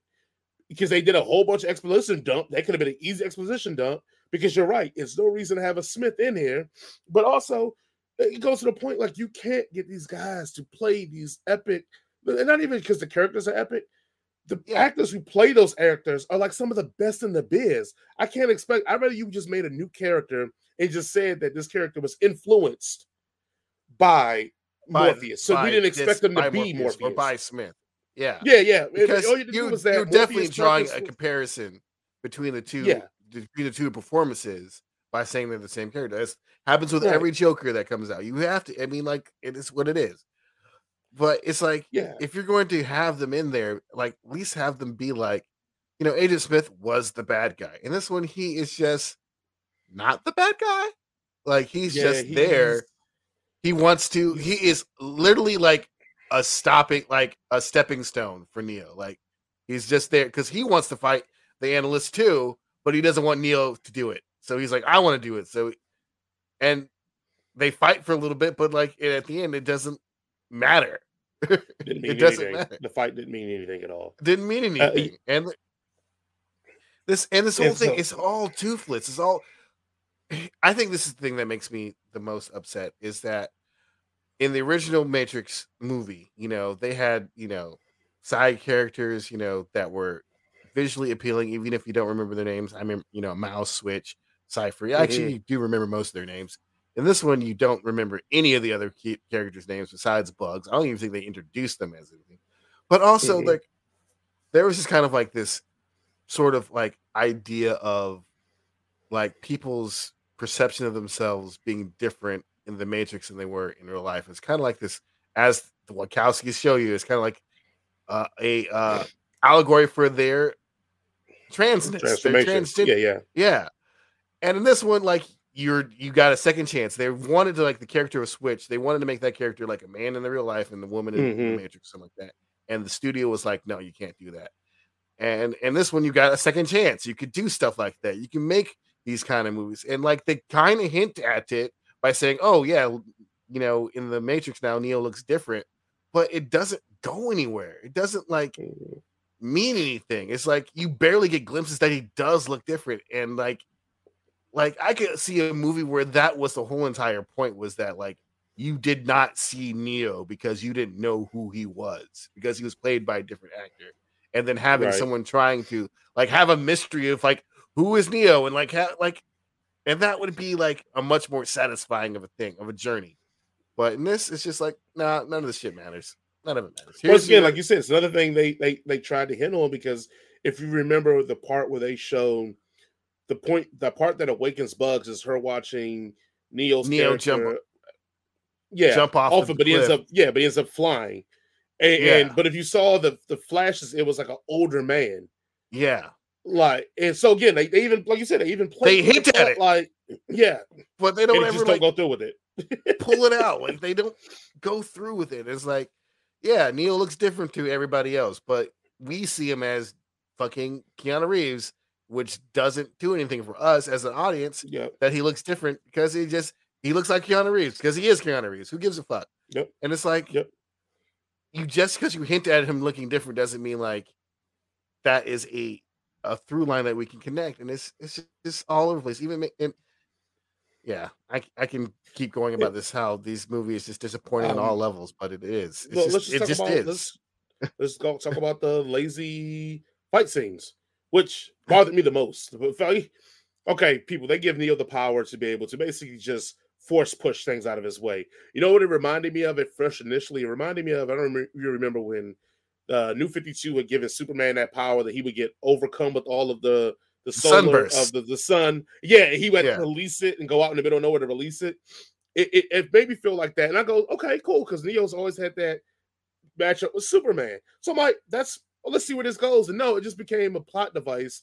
Because they did a whole bunch of exposition dump. That could have been an easy exposition dump. Because you're right, it's no reason to have a Smith in here. But also, it goes to the point like you can't get these guys to play these epic, not even because the characters are epic, the actors who play those characters are like some of the best in the biz. I can't expect. I rather you just made a new character and just said that this character was influenced by, by Morpheus. So we didn't expect them to be Morpheus, Morpheus, or by Smith. Yeah, yeah, yeah. Because all you, you was that you're definitely drawing a comparison between the two. Yeah. between the two performances by saying they're the same character. This happens with right. every Joker that comes out. You have to. I mean, like it is what it is. But it's like, yeah, if you're going to have them in there, like at least have them be like, you know, Agent Smith was the bad guy. And this one, he is just not the bad guy. Like he's yeah, just there. He wants to, he is literally like a stopping, like a stepping stone for Neo. Like he's just there because he wants to fight the analyst too, but he doesn't want Neo to do it. So he's like, I want to do it. So, and they fight for a little bit, but like at the end, it doesn't matter. Didn't mean it doesn't anything. matter. The fight didn't mean anything at all. Didn't mean Uh, anything. and this and this whole thing, so- it's all toothless. It's all. I think this is the thing that makes me the most upset is that in the original Matrix movie, you know, they had you know side characters, you know, that were visually appealing, even if you don't remember their names. I mean, you know, Mouse, Switch, Cypher. I actually, you do remember most of their names. In this one, you don't remember any of the other key characters' names besides Bugs. I don't even think they introduced them as anything. But also, Mhm. like, there was just kind of like this sort of like idea of like people's perception of themselves being different in the Matrix than they were in real life. It's kind of like this, as the Wachowskis show you, it's kind of like uh, a uh, allegory for their transness, their Transformation. transgen- Yeah, yeah. yeah. And in this one, like you're you got a second chance. They wanted to like the character of Switch. They wanted to make that character like a man in the real life and the woman in Mhm. the Matrix, something like that. And the studio was like, no, you can't do that. And and this one, you got a second chance. You could do stuff like that. You can make these kind of movies. And like they kind of hint at it by saying, oh yeah, you know, in the Matrix now, Neo looks different, but it doesn't go anywhere. It doesn't like Mhm. mean anything. It's like you barely get glimpses that he does look different, and like, like I could see a movie where that was the whole entire point was that like you did not see Neo because you didn't know who he was because he was played by a different actor, and then having Right. someone trying to like have a mystery of like who is Neo and like ha- like, and that would be like a much more satisfying of a thing of a journey. But in this, it's just like nah, none of this shit matters. None of it matters. Once again, your- like you said, it's another thing they they they tried to hit on because if you remember the part where they showed the point, the part that awakens Bugs is her watching Neo's Neo jump yeah, jump off, off it, but he ends up yeah, but he ends up flying. And, Yeah. and but if you saw the the flashes, it was like an older man. yeah. Like and so again, they, they even like you said, they even play. They the at it. like yeah, but they don't they ever just like don't go through with it. pull it out. Like they don't go through with it. It's like, yeah, Neo looks different to everybody else, but we see him as fucking Keanu Reeves, which doesn't do anything for us as an audience Yeah, that he looks different because he just he looks like Keanu Reeves because he is Keanu Reeves. Who gives a fuck? Yep. And it's like, Yep. you just because you hint at him looking different doesn't mean like that is a a through line that we can connect. And it's it's just, it's all over the place. Even and yeah, I I can keep going about this how these movies just disappointing on all Um, levels, but it is. It's Well, just, let's just it talk just about is. let's let's go talk about the lazy fight scenes, which bothered me the most. But if I- Okay, people, they give Neo the power to be able to basically just force push things out of his way. You know what it reminded me of at first initially? It reminded me of I don't remember, you remember when uh, New Fifty Two had given Superman that power that he would get overcome with all of the the solar Sunburst. of the, the sun. Yeah, he would Yeah. release it and go out in the middle of nowhere to release it. It, it. it made me feel like that, and I go, okay, cool, because Neo's always had that matchup with Superman. So I'm like, that's well, let's see where this goes. And no, it just became a plot device.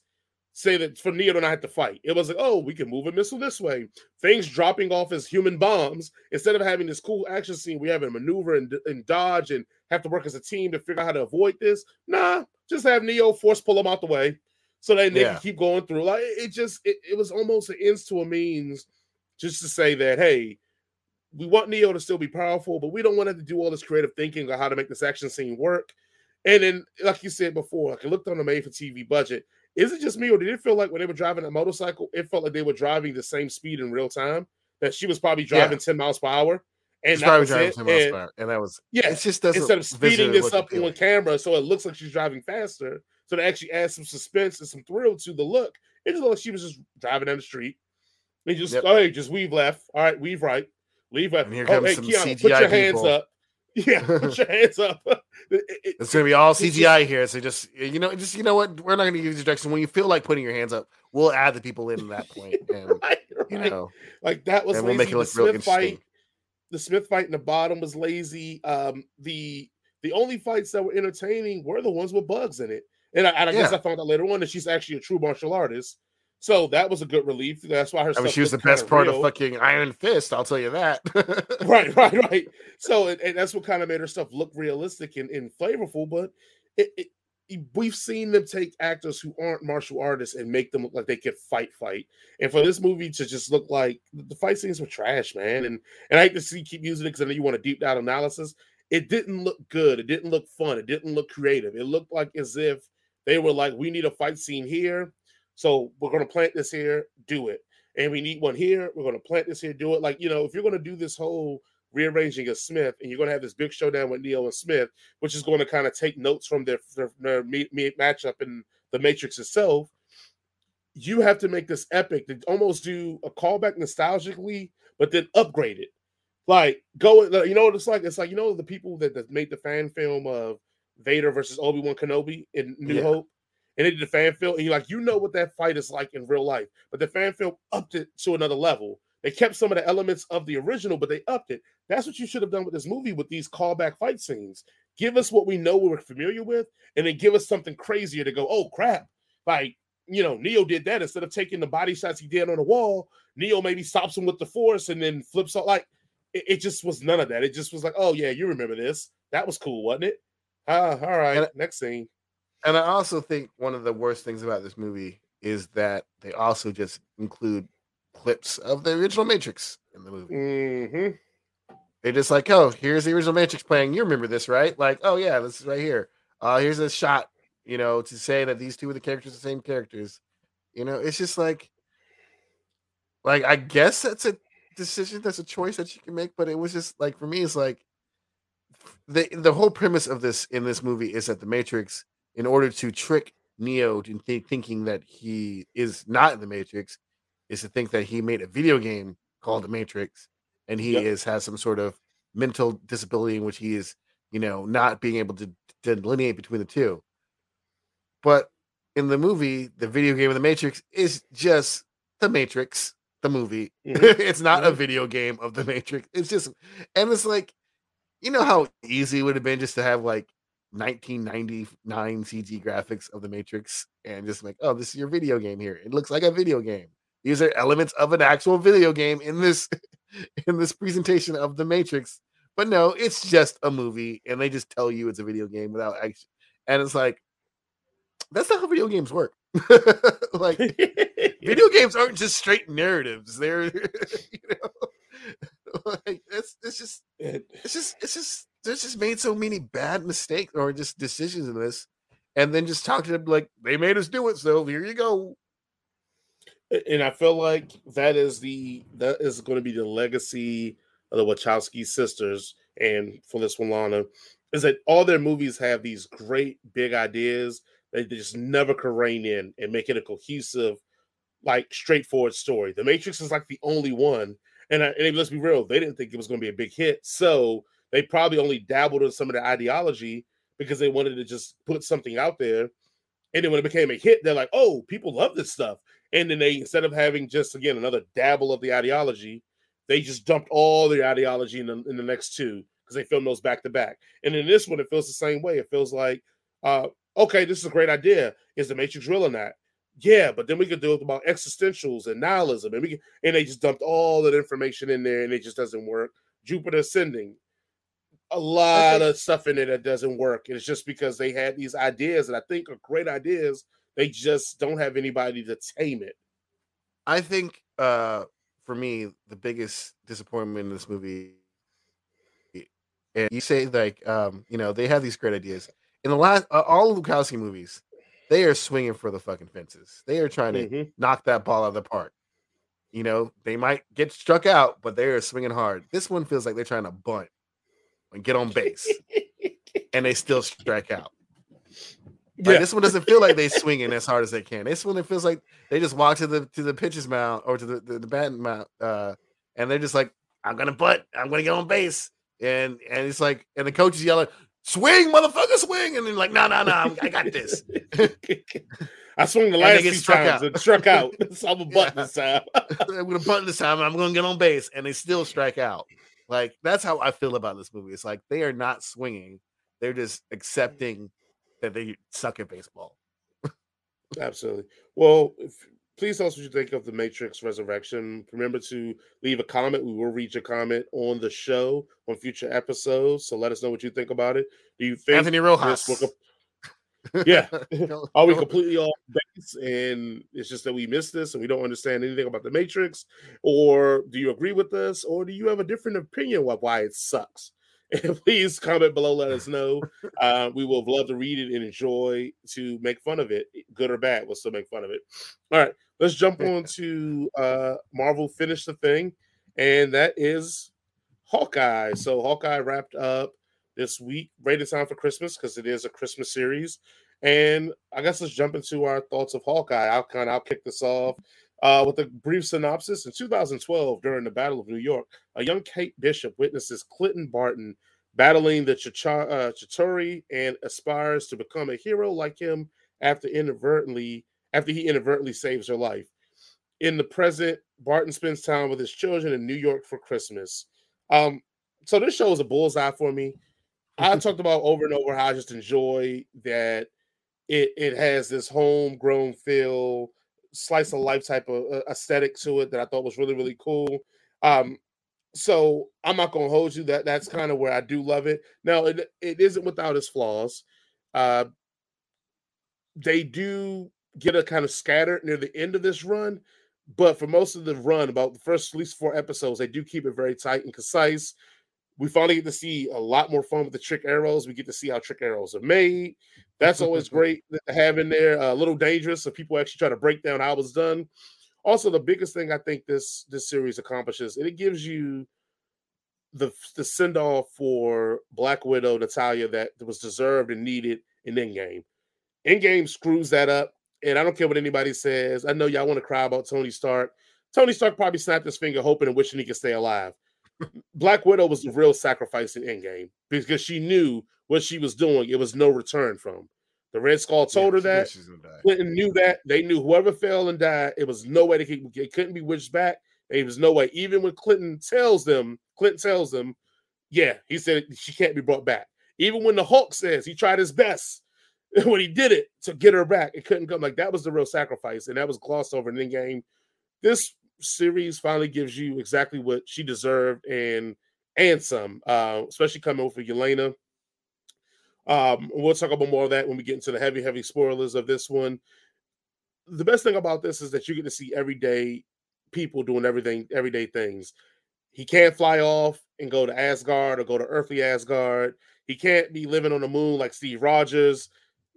Say that for Neo to not have to fight. It was like, oh, we can move a missile this way. Things dropping off as human bombs. Instead of having this cool action scene, we have a maneuver and, and dodge and have to work as a team to figure out how to avoid this. Nah, just have Neo force pull them out the way so that they Yeah. can keep going through. Like it it just it, it was almost an ends to a means just to say that, hey, we want Neo to still be powerful, but we don't want him to do all this creative thinking on how to make this action scene work. And then, like you said before, like I looked on the made for TV budget. Is it just me, or did it feel like when they were driving a motorcycle, it felt like they were driving the same speed in real time? That she was probably Yeah. driving 10 miles per hour. And It's that was it. 10 miles And- and that was yeah, it. Just doesn't instead of speeding this up on camera so it looks like she's driving faster so to actually add some suspense and some thrill to the look it just looked like she was just driving down the street and just Yep. oh, hey just weave left all right weave right leave right And here oh, comes hey, some Keanu, put CGI your hands up yeah put your hands up It- it- It's gonna be all CGI here, so just you know, just you know what, we're not gonna give you direction. When you feel like putting your hands up, we'll add the people in that point, and right, you right. know, like that was and we'll make it the look real Smith fight the Smith fight in the bottom was lazy. Um, the the only fights that were entertaining were the ones with bugs in it. And I, and I guess I found out later on that she's actually a true martial artist. So that was a good relief. That's why her I mean, she was the best part real. of fucking Iron Fist. I'll tell you that. right, right, right. So and, and that's what kind of made her stuff look realistic and, and flavorful. But it, it we've seen them take actors who aren't martial artists and make them look like they could fight, fight. And for this movie to just look like the fight scenes were trash, man. And and I hate to see keep using it because I know you want a deep dive analysis. It didn't look good. It didn't look fun. It didn't look creative. It looked like as if they were like, we need a fight scene here, so we're gonna plant this here, do it. And we need one here. We're gonna plant this here, do it. Like you know, if you're gonna do this whole rearranging of Smith, and you're going to have this big showdown with Neo and Smith, which is going to kind of take notes from their, their, their meet, meet matchup in the Matrix itself. You have to make this epic to almost do a callback nostalgically, but then upgrade it. Like go, you know what it's like? It's like you know the people that, that made the fan film of Vader versus Obi Wan Kenobi in New yeah. Hope, and they did the fan film, and you're like, you know what that fight is like in real life, but the fan film upped it to another level. They kept some of the elements of the original, but they upped it. That's what you should have done with this movie with these callback fight scenes. Give us what we know we're familiar with, and then give us something crazier to go, oh crap. Like, you know, Neo did that instead of taking the body shots he did on the wall. Neo maybe stops him with the force and then flips out. Like, it, it just was none of that. It just was like, oh yeah, you remember this. That was cool, wasn't it? Ah, all right. And, next scene. And I also think one of the worst things about this movie is that they also just include clips of the original Matrix in the movie. Mm-hmm. They're just like, oh, here's the original Matrix playing. You remember this, right? Like, oh yeah, this is right here. Uh, here's a shot, you know, to say that these two are the characters, the same characters. You know, it's just like, like I guess that's a decision, that's a choice that you can make. But it was just like for me, it's like the the whole premise of this in this movie is that the Matrix, in order to trick Neo into th- thinking that he is not in the Matrix, is to think that he made a video game called The Matrix and he yep. is has some sort of mental disability in which he is, you know, not being able to, to delineate between the two. But in the movie, the video game of The Matrix is just The Matrix, the movie. Mm-hmm. it's not mm-hmm. a video game of The Matrix. It's just, and it's like, you know how easy it would have been just to have like 1999 CG graphics of The Matrix and just like, oh, this is your video game here. It looks like a video game. These are elements of an actual video game in this in this presentation of the Matrix. But no, it's just a movie, and they just tell you it's a video game without action. And it's like that's not how video games work. like video games aren't just straight narratives. They're you know like it's it's just it's just it's just there's just made so many bad mistakes or just decisions in this, and then just talk to them like they made us do it, so here you go and I feel like that is the that is going to be the legacy of the Wachowski sisters and for this one, Lana, is that all their movies have these great big ideas that they just never can rein in and make it a cohesive, like straightforward story. The Matrix is like the only one, and, I, and let's be real, they didn't think it was going to be a big hit, so they probably only dabbled in some of the ideology because they wanted to just put something out there. And then when it became a hit, they're like, "Oh, people love this stuff." And then they, instead of having just again another dabble of the ideology, they just dumped all the ideology in the, in the next two because they filmed those back to back. And in this one, it feels the same way. It feels like, uh, okay, this is a great idea. Is the Matrix real or not? Yeah, but then we could do it about existentials and nihilism, and we can, and they just dumped all that information in there, and it just doesn't work. Jupiter ascending, a lot of stuff in it that doesn't work. It's just because they had these ideas that I think are great ideas, they just don't have anybody to tame it. I think uh for me, the biggest disappointment in this movie, and you say like, um, you know, they have these great ideas. In the last, uh, all Wachowski movies, they are swinging for the fucking fences. They are trying to mm-hmm. knock that ball out of the park. You know, they might get struck out, but they are swinging hard. This one feels like they're trying to bunt and get on base, and they still strike out. Like, yeah. this one doesn't feel like they swinging as hard as they can. This one it feels like they just walk to the to the pitcher's mound or to the the, the batting mound, uh, and they're just like, "I'm gonna butt, I'm gonna get on base," and and it's like, and the coach is yelling, "Swing, motherfucker, swing!" And then like, "No, no, no, I got this." I swung the last few times out. and struck out. so I'm a butt yeah. this time. I'm gonna butt this time. I'm gonna get on base, and they still strike out. Like that's how I feel about this movie. It's like they are not swinging; they're just mm. accepting that they suck at baseball. Absolutely. Well, if, please tell us what you think of the Matrix Resurrection. Remember to leave a comment. We will read your comment on the show on future episodes. So let us know what you think about it. Do you think Anthony Rojas? Yeah. Are we completely off base and it's just that we missed this and we don't understand anything about the Matrix? Or do you agree with us? Or do you have a different opinion of why it sucks? And please comment below, let us know. Uh, we will love to read it and enjoy to make fun of it, good or bad. We'll still make fun of it. All right, let's jump on to uh, Marvel Finish the Thing, and that is Hawkeye. So Hawkeye wrapped up this week, right in time for Christmas because it is a Christmas series. And I guess let's jump into our thoughts of Hawkeye. I'll kind of I'll kick this off uh, with a brief synopsis. In 2012, during the Battle of New York, a young Kate Bishop witnesses Clinton Barton battling the Chitauri uh, Chitauri and aspires to become a hero like him after inadvertently after he inadvertently saves her life. In the present, Barton spends time with his children in New York for Christmas. Um, so this show is a bullseye for me. I talked about over and over how I just enjoy that it it has this homegrown feel, slice of life type of uh, aesthetic to it that I thought was really really cool. Um, so I'm not gonna hold you that that's kind of where I do love it. Now it it isn't without its flaws. Uh, they do get a kind of scattered near the end of this run, but for most of the run, about the first at least four episodes, they do keep it very tight and concise. We finally get to see a lot more fun with the trick arrows. We get to see how trick arrows are made. That's always great to have in there. A little dangerous, so people actually try to break down how it was done. Also, the biggest thing I think this this series accomplishes, and it gives you the the send off for Black Widow Natalya that was deserved and needed in Endgame. Endgame screws that up, and I don't care what anybody says. I know y'all want to cry about Tony Stark. Tony Stark probably snapped his finger, hoping and wishing he could stay alive. Black Widow was the real sacrifice in Endgame because she knew what she was doing. It was no return from. The Red Skull told yeah, her that. Clinton knew that. They knew whoever fell and died, it was no way to keep. it couldn't be wished back. There was no way. Even when Clinton tells them, Clinton tells them, yeah, he said she can't be brought back. Even when the Hulk says he tried his best when he did it to get her back, it couldn't come. Like that was the real sacrifice, and that was glossed over in the game. This series finally gives you exactly what she deserved and and some, uh, especially coming over Yelena. Um, we'll talk about more of that when we get into the heavy, heavy spoilers of this one. The best thing about this is that you get to see everyday people doing everything, everyday things. He can't fly off and go to Asgard or go to earthly Asgard. He can't be living on the moon like Steve Rogers.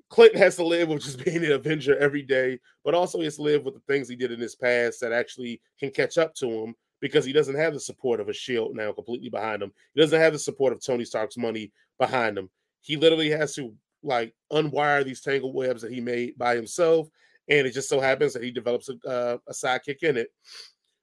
Clinton has to live with just being an Avenger every day, but also he has to live with the things he did in his past that actually can catch up to him because he doesn't have the support of a shield now completely behind him. He doesn't have the support of Tony Stark's money behind him. He literally has to like unwire these tangled webs that he made by himself, and it just so happens that he develops a, uh, a sidekick in it.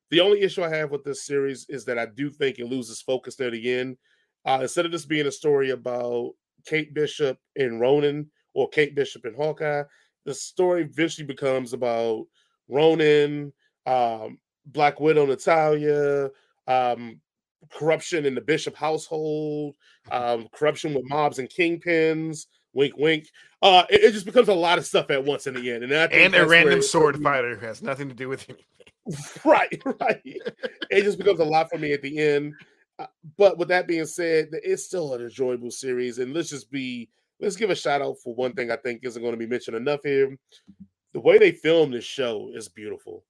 The only issue I have with this series is that I do think it loses focus near the end. Uh, instead of this being a story about Kate Bishop and Ronin or Kate Bishop and Hawkeye. The story eventually becomes about Ronin, um, Black Widow Natalia, um, corruption in the Bishop household, um, corruption with mobs and kingpins. Wink, wink. Uh, it, it, just becomes a lot of stuff at once in the end, and and a random sword fighter who has nothing to do with anything. right, right. it just becomes a lot for me at the end. Uh, but with that being said, it's still an enjoyable series, and let's just be let's give a shout out for one thing I think isn't going to be mentioned enough here. The way they filmed this show is beautiful.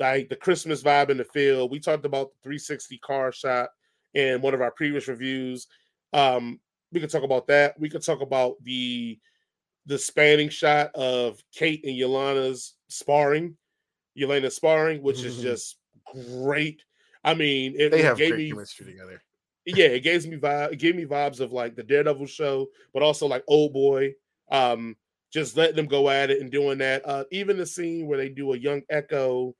Like the Christmas vibe in the field. We talked about the 360 car shot in one of our previous reviews. Um, we could talk about that. We could talk about the the spanning shot of Kate and Yelena's sparring, Yelena sparring, which is just great. I mean, it, they have great me, chemistry together yeah, it gave me vibe. It gave me vibes of like the Daredevil show, but also like Old Boy. Um, just letting them go at it and doing that. Uh, even the scene where they do a young Echo,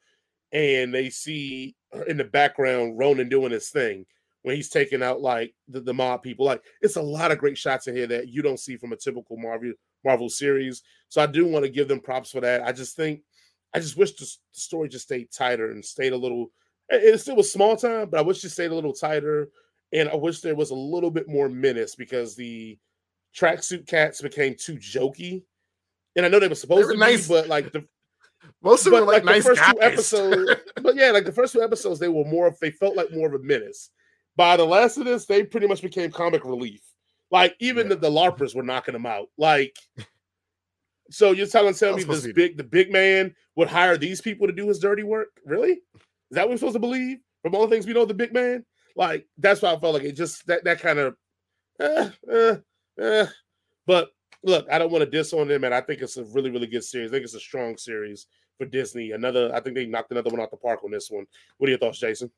and they see in the background Ronin doing his thing when he's taking out like the, the mob people. Like it's a lot of great shots in here that you don't see from a typical Marvel Marvel series. So I do want to give them props for that. I just think I just wish the story just stayed tighter and stayed a little. It still was small time, but I wish it stayed a little tighter and I wish there was a little bit more menace because the tracksuit cats became too jokey. And I know they were supposed they were to nice. be, but like the most of them like, like nice the first guys. two episodes, but yeah, like the first two episodes, they were more of they felt like more of a menace. By the last of this, they pretty much became comic relief. Like even yeah. the, the LARPers were knocking them out. Like So you're telling tell me this big the big man would hire these people to do his dirty work? Really? Is that what we're supposed to believe? From all the things we know, the big man. Like that's why I felt like it just that that kind of. Eh, eh, eh. But look, I don't want to diss on them, and I think it's a really really good series. I think it's a strong series for Disney. Another, I think they knocked another one out the park on this one. What are your thoughts, Jason?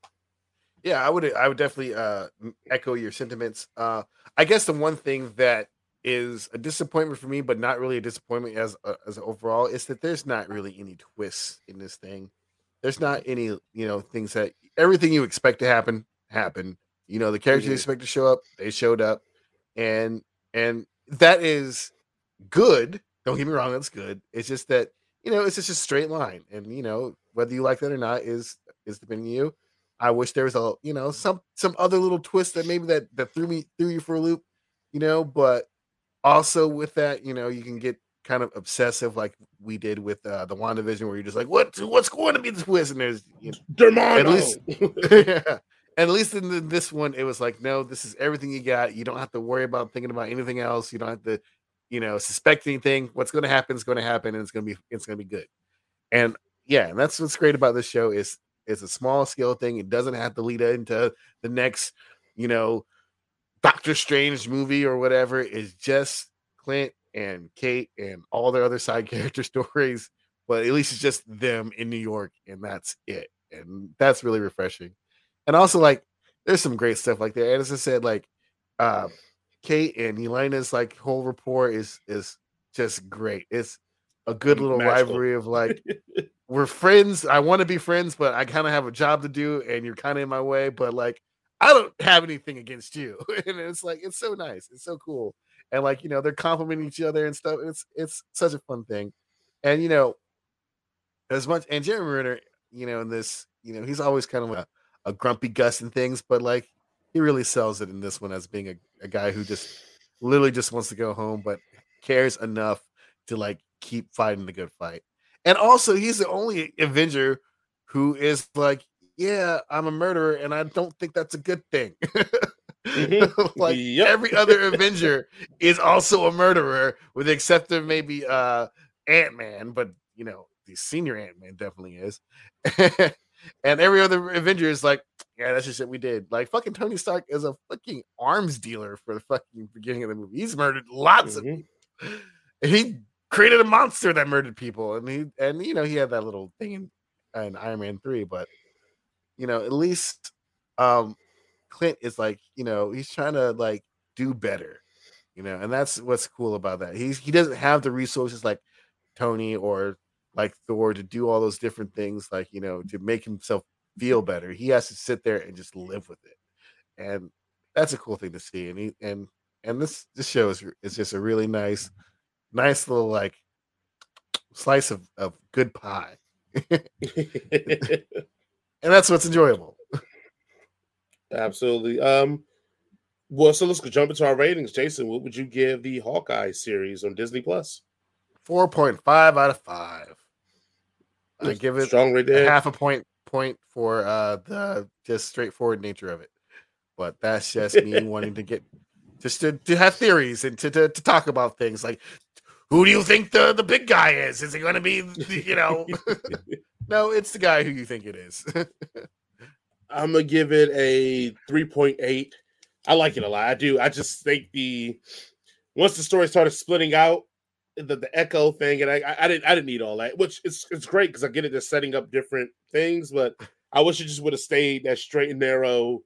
Yeah, I would I would definitely uh, echo your sentiments. Uh, I guess the one thing that is a disappointment for me, but not really a disappointment as uh, as overall, is that there's not really any twists in this thing. There's not any you know things that everything you expect to happen happen. You know the characters you expect to show up, they showed up, and and that is good. Don't get me wrong, that's good. It's just that you know it's just a straight line, and you know whether you like that or not is is depending on you. I wish there was a you know some some other little twist that maybe that that threw me threw you for a loop, you know. But also with that, you know, you can get kind of obsessive like we did with uh, the WandaVision, where you're just like, what what's going to be the twist? And there's you know, at least yeah. At least in the, this one, it was like, no, this is everything you got. You don't have to worry about thinking about anything else. You don't have to, you know, suspect anything. What's going to happen is going to happen, and it's going to be it's going to be good. And yeah, and that's what's great about this show is it's a small scale thing. It doesn't have to lead into the next, you know, Doctor Strange movie or whatever. It's just Clint and Kate and all their other side character stories. But at least it's just them in New York, and that's it. And that's really refreshing. And also, like, there's some great stuff like that. And as I said, like, uh, Kate and Yelena's like whole rapport is is just great. It's a good little Magical. rivalry of like we're friends. I want to be friends, but I kind of have a job to do, and you're kind of in my way. But like, I don't have anything against you, and it's like it's so nice, it's so cool, and like you know they're complimenting each other and stuff. It's it's such a fun thing, and you know, as much and Jeremy Renner, you know, in this, you know, he's always kind of a, a grumpy Gus and things, but like he really sells it in this one as being a, a guy who just literally just wants to go home, but cares enough to like keep fighting the good fight. And also, he's the only Avenger who is like, yeah, I'm a murderer, and I don't think that's a good thing. Mm-hmm. like yep. every other Avenger is also a murderer, with the exception of maybe uh Ant Man, but you know, the senior Ant Man definitely is. and every other Avenger is like, yeah, that's just what we did. Like fucking Tony Stark is a fucking arms dealer for the fucking beginning of the movie. He's murdered lots mm-hmm. of people. He created a monster that murdered people, and he and you know he had that little thing in, in Iron Man three, but you know at least um Clint is like you know he's trying to like do better, you know, and that's what's cool about that. He's he doesn't have the resources like Tony or like Thor to do all those different things, like you know, to make himself feel better. He has to sit there and just live with it, and that's a cool thing to see. And he and and this this show is is just a really nice nice little like slice of, of good pie. and that's what's enjoyable. Absolutely. Um well, so let's jump into our ratings. Jason, what would you give the Hawkeye series on Disney Plus? 4.5 out of 5. I give it strong right there. half a point point for uh the just straightforward nature of it. But that's just me wanting to get just to, to have theories and to, to, to talk about things like who do you think the the big guy is? Is it going to be you know? no, it's the guy who you think it is. I'm gonna give it a 3.8. I like it a lot. I do. I just think the once the story started splitting out, the, the echo thing, and I, I didn't I didn't need all that, which it's it's great because I get it. They're setting up different things, but I wish it just would have stayed that straight and narrow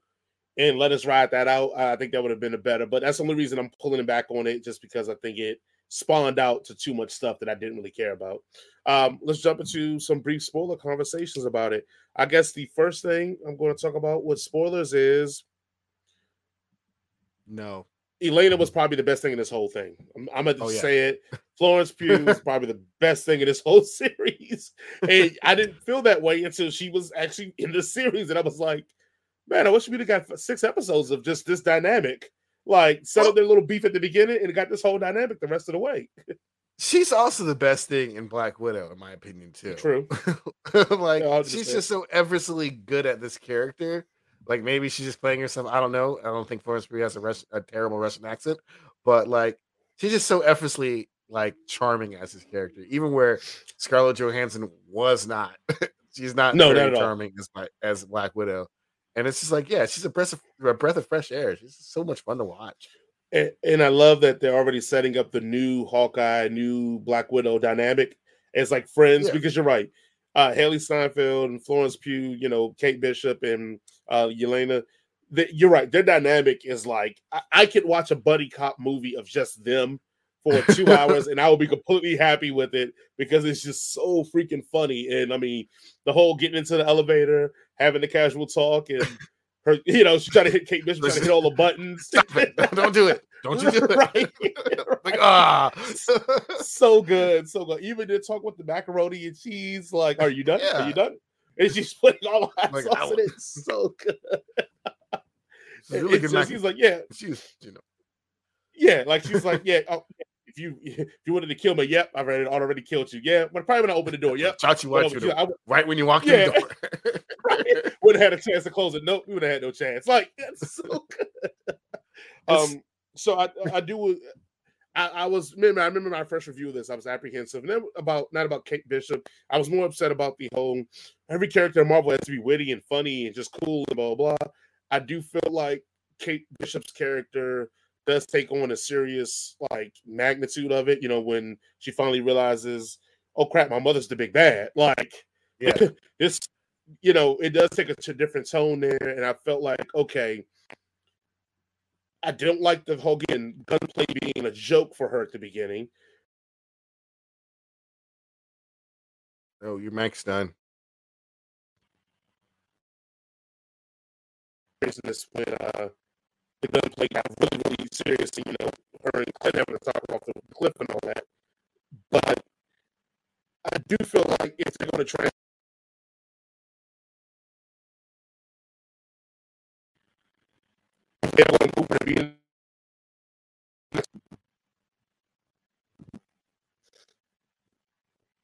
and let us ride that out. I think that would have been a better. But that's the only reason I'm pulling back on it, just because I think it spawned out to too much stuff that I didn't really care about. Um, let's jump into some brief spoiler conversations about it. I guess the first thing I'm going to talk about with spoilers is no. Yelena was probably the best thing in this whole thing. I'm, I'm gonna oh, yeah. say it. Florence Pugh was probably the best thing in this whole series, and I didn't feel that way until she was actually in the series, and I was like, "Man, I wish we'd have got six episodes of just this dynamic." Like set up their little beef at the beginning and got this whole dynamic the rest of the way. She's also the best thing in Black Widow, in my opinion, too. True. like yeah, she's just so effortlessly good at this character. Like maybe she's just playing herself. I don't know. I don't think Florence Pugh has a, Russian, a terrible Russian accent, but like she's just so effortlessly like charming as his character, even where Scarlett Johansson was not. she's not No, very not all. charming as as Black Widow, and it's just like, yeah, she's a breath of a breath of fresh air. She's so much fun to watch. And, and I love that they're already setting up the new Hawkeye, new Black Widow dynamic as like friends Yeah. because you're right. Uh, Hailee Steinfeld and Florence Pugh, you know, Kate Bishop and uh, Yelena. The, you're right. Their dynamic is like I, I could watch a buddy cop movie of just them for two hours and I will be completely happy with it because it's just so freaking funny. And I mean, the whole getting into the elevator, having the casual talk, and her, you know, she's trying to hit Kate Bishop, trying to hit all the buttons. Don't do it! Don't you do it! right. Like ah, so good, so good. Even to talk with the macaroni and cheese, like, are you done? Are you done? And she's putting all the hot Like, sauce in it. So good. It's really It's good. just- mac- he's like, yeah, She's, you know, yeah. Like she's like, yeah. Oh, if you if you wanted to kill me, yep, I've already already killed you. Yeah, but probably when I open the door, yep. Chachi you I right when you walk Yeah. in the door. would have had a chance to close it. Nope, we would have had no chance. Like that's so good. Um, so I I do. I, I was remember I remember my first review of this. I was apprehensive, and then about not about Kate Bishop. I was more upset about the whole every character in Marvel has to be witty and funny and just cool and blah blah. blah. I do feel like Kate Bishop's character does take on a serious like magnitude of it. You know, when she finally realizes, oh crap, my mother's the big bad. Like, Yeah. this, you know, it does take a different tone there, and I felt like okay. I don't like the whole again gunplay being a joke for her at the beginning. oh, your mic's done. Business when uh, the gunplay got really, really serious, and, you know, her and Clint having to talk off the cliff and all that. But I do feel like if they're going to try to be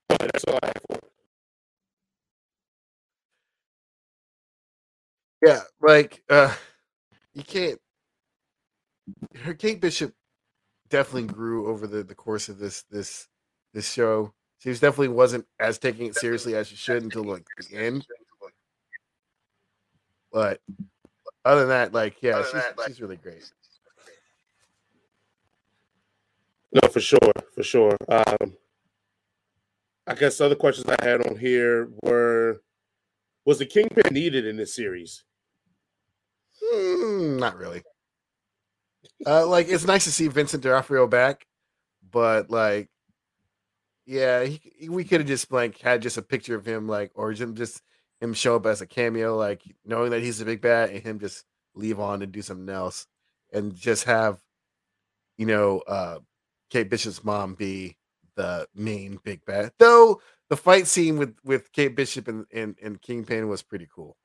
But that's all I have for. Yeah, like uh you can't her Kate Bishop definitely grew over the, the course of this this this show. She was definitely wasn't as taking it seriously as she should until like the end. But other than that, like yeah, she's, she's really great. No, for sure, for sure. Um, I guess other questions I had on here were: Was the Kingpin needed in this series? Mm, not really. Uh, like it's nice to see Vincent D'Onofrio back, but like, yeah, he, he- we could have just like had just a picture of him, like, or just just him show up as a cameo, like knowing that he's a big bat, and him just leave on and do something else, and just have, you know, uh, Kate Bishop's mom be the main big bad. Though the fight scene with with Kate Bishop and and, and Kingpin was pretty cool.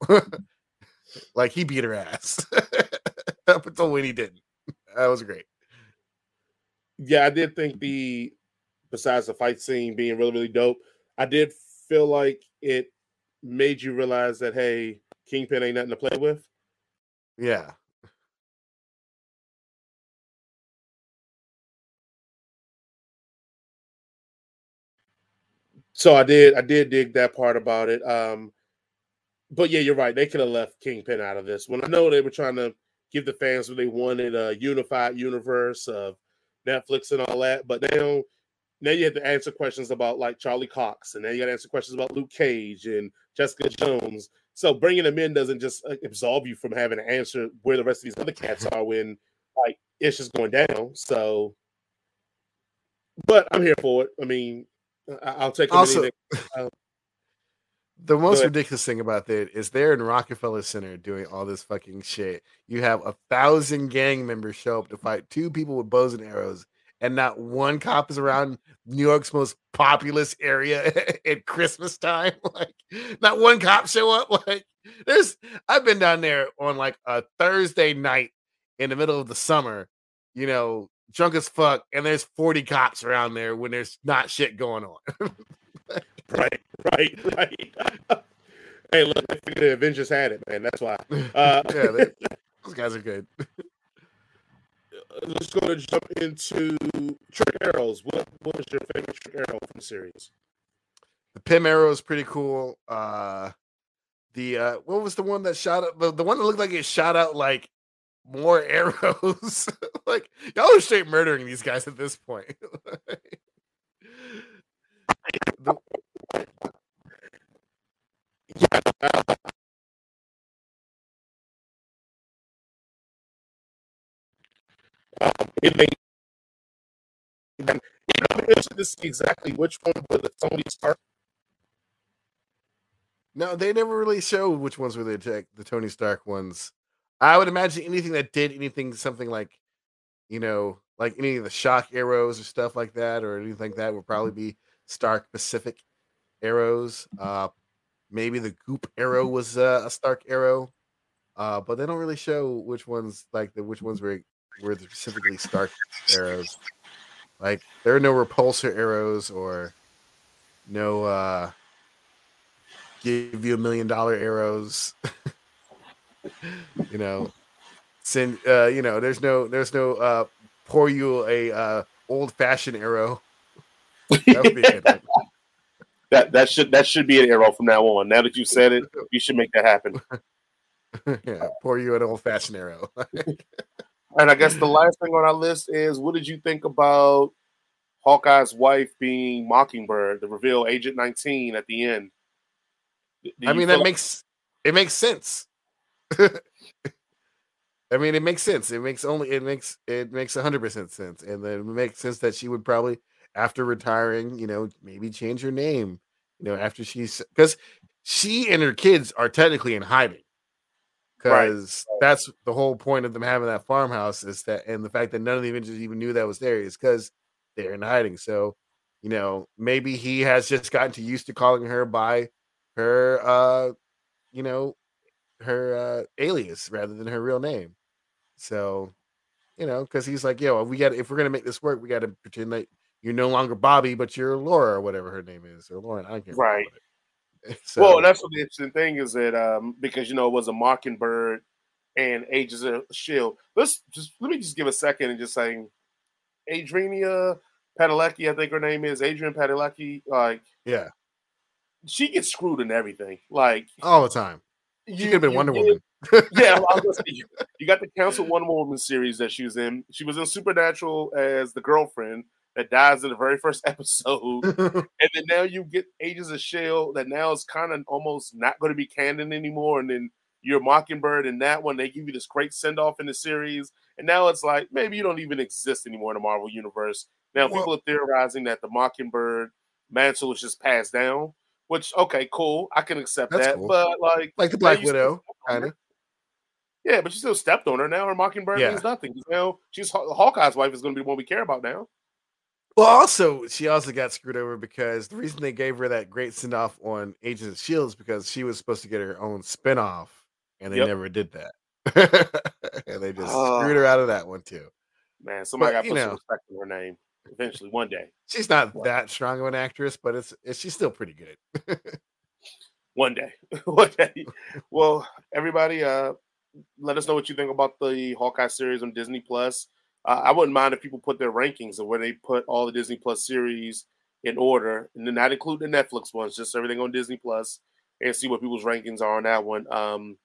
like he beat her ass up until when he didn't. That was great. Yeah, I did think the besides the fight scene being really, really dope, I did feel like it made you realize that hey, Kingpin ain't nothing to play with. Yeah. So I did, I did dig that part about it. Um, but yeah, you're right. They could have left Kingpin out of this When I know they were trying to give the fans what they wanted a unified universe of Netflix and all that, but now now you have to answer questions about like Charlie Cox, and then you got to answer questions about Luke Cage and Jessica Jones. So bringing them in doesn't just uh, absolve you from having to answer where the rest of these other cats are when like it's just going down. So, but I'm here for it. I mean, I- I'll take Also, anything. The most ridiculous thing about that is they're in Rockefeller Center doing all this fucking shit. You have a thousand gang members show up to fight two people with bows and arrows, and not one cop is around New York's most populous area at Christmas time. Like, not one cop show up. Like, there's I've been down there on like a Thursday night in the middle of the summer, you know, drunk as fuck, and there's 40 cops around there when there's not shit going on. Right, right, right. hey, look, the Avengers had it, man. That's why. Uh, yeah, those guys are good. Let's go to jump into trick arrows. What what was your favorite trick arrow from the series? The Pym arrow is pretty cool. Uh the uh what was the one that shot out the, the one that looked like it shot out like more arrows. like y'all are straight murdering these guys at this point. the, yeah, um, it may, I'm interested to see exactly which one were the Tony Stark. No, they never really show which ones were the the Tony Stark ones. I would imagine anything that did anything something like, you know, like any of the shock arrows or stuff like that, or anything like that would probably be Stark Pacific arrows. Uh, maybe the Goop arrow was uh, a Stark arrow, uh, but they don't really show which ones like the which ones were were specifically Stark arrows. Like there are no repulsor arrows or no uh give you a million dollar arrows. you know, send uh, you know, there's no there's no uh pour you a uh old fashioned arrow. That, that that should that should be an arrow from now on. Now that you said it, you should make that happen. yeah, pour you an old fashioned arrow. And I guess the mm. last thing on our list is what did you think about Hawkeye's wife being Mockingbird, the reveal Agent 19 at the end? I mean, that like- makes it makes sense. I mean, it makes sense. It makes only it makes it makes hundred percent sense, and then it makes sense that she would probably, after retiring, you know, maybe change her name. You know, after she's because she and her kids are technically in hiding, because right. that's the whole point of them having that farmhouse is that, and the fact that none of the Avengers even knew that was there is because they're in hiding. So, you know, maybe he has just gotten too used to calling her by her uh you know her uh alias rather than her real name so you know because he's like yo we got if we're gonna make this work we got to pretend that you're no longer bobby but you're laura or whatever her name is or lauren i can't right so, well that's what the interesting thing is that um because you know it was a mockingbird and Agents of Shield let's just let me just give a second and just saying adriana padalecki i think her name is adrian padalecki like yeah she gets screwed in everything, like all the time. She could have been Wonder Woman. yeah, well, you, you got the Council Wonder Woman series that she was in. She was in Supernatural as the girlfriend that dies in the very first episode, and then now you get Agents of Shield that now is kind of almost not going to be canon anymore, and then you're Mockingbird and that one. They give you this great send off in the series, and now it's like maybe you don't even exist anymore in the Marvel universe. Now well, people are theorizing that the Mockingbird mantle is just passed down which okay, cool, I can accept that. Cool. But like, like the Black Widow, kind of. Yeah, but she still stepped on her. Now her Mockingbird yeah. means nothing. You know, she's Hawkeye's wife is going to be the one we care about now. Well, also, she also got screwed over because the reason they gave her that great send off on Agents of Shield is because she was supposed to get her own spin off, and they yep. never did that. and they just uh, screwed her out of that one too. Man, somebody got to put know, some respect in her name eventually one day. She's not one. that strong of an actress, but it's, it's she's still pretty good. one day, one day. Well, everybody, uh, let us know what you think about the Hawkeye series on Disney Plus. Uh, I wouldn't mind if people put their rankings of where they put all the Disney Plus series in order, and then not include the Netflix ones, just everything on Disney Plus, and see what people's rankings are on that one. Um,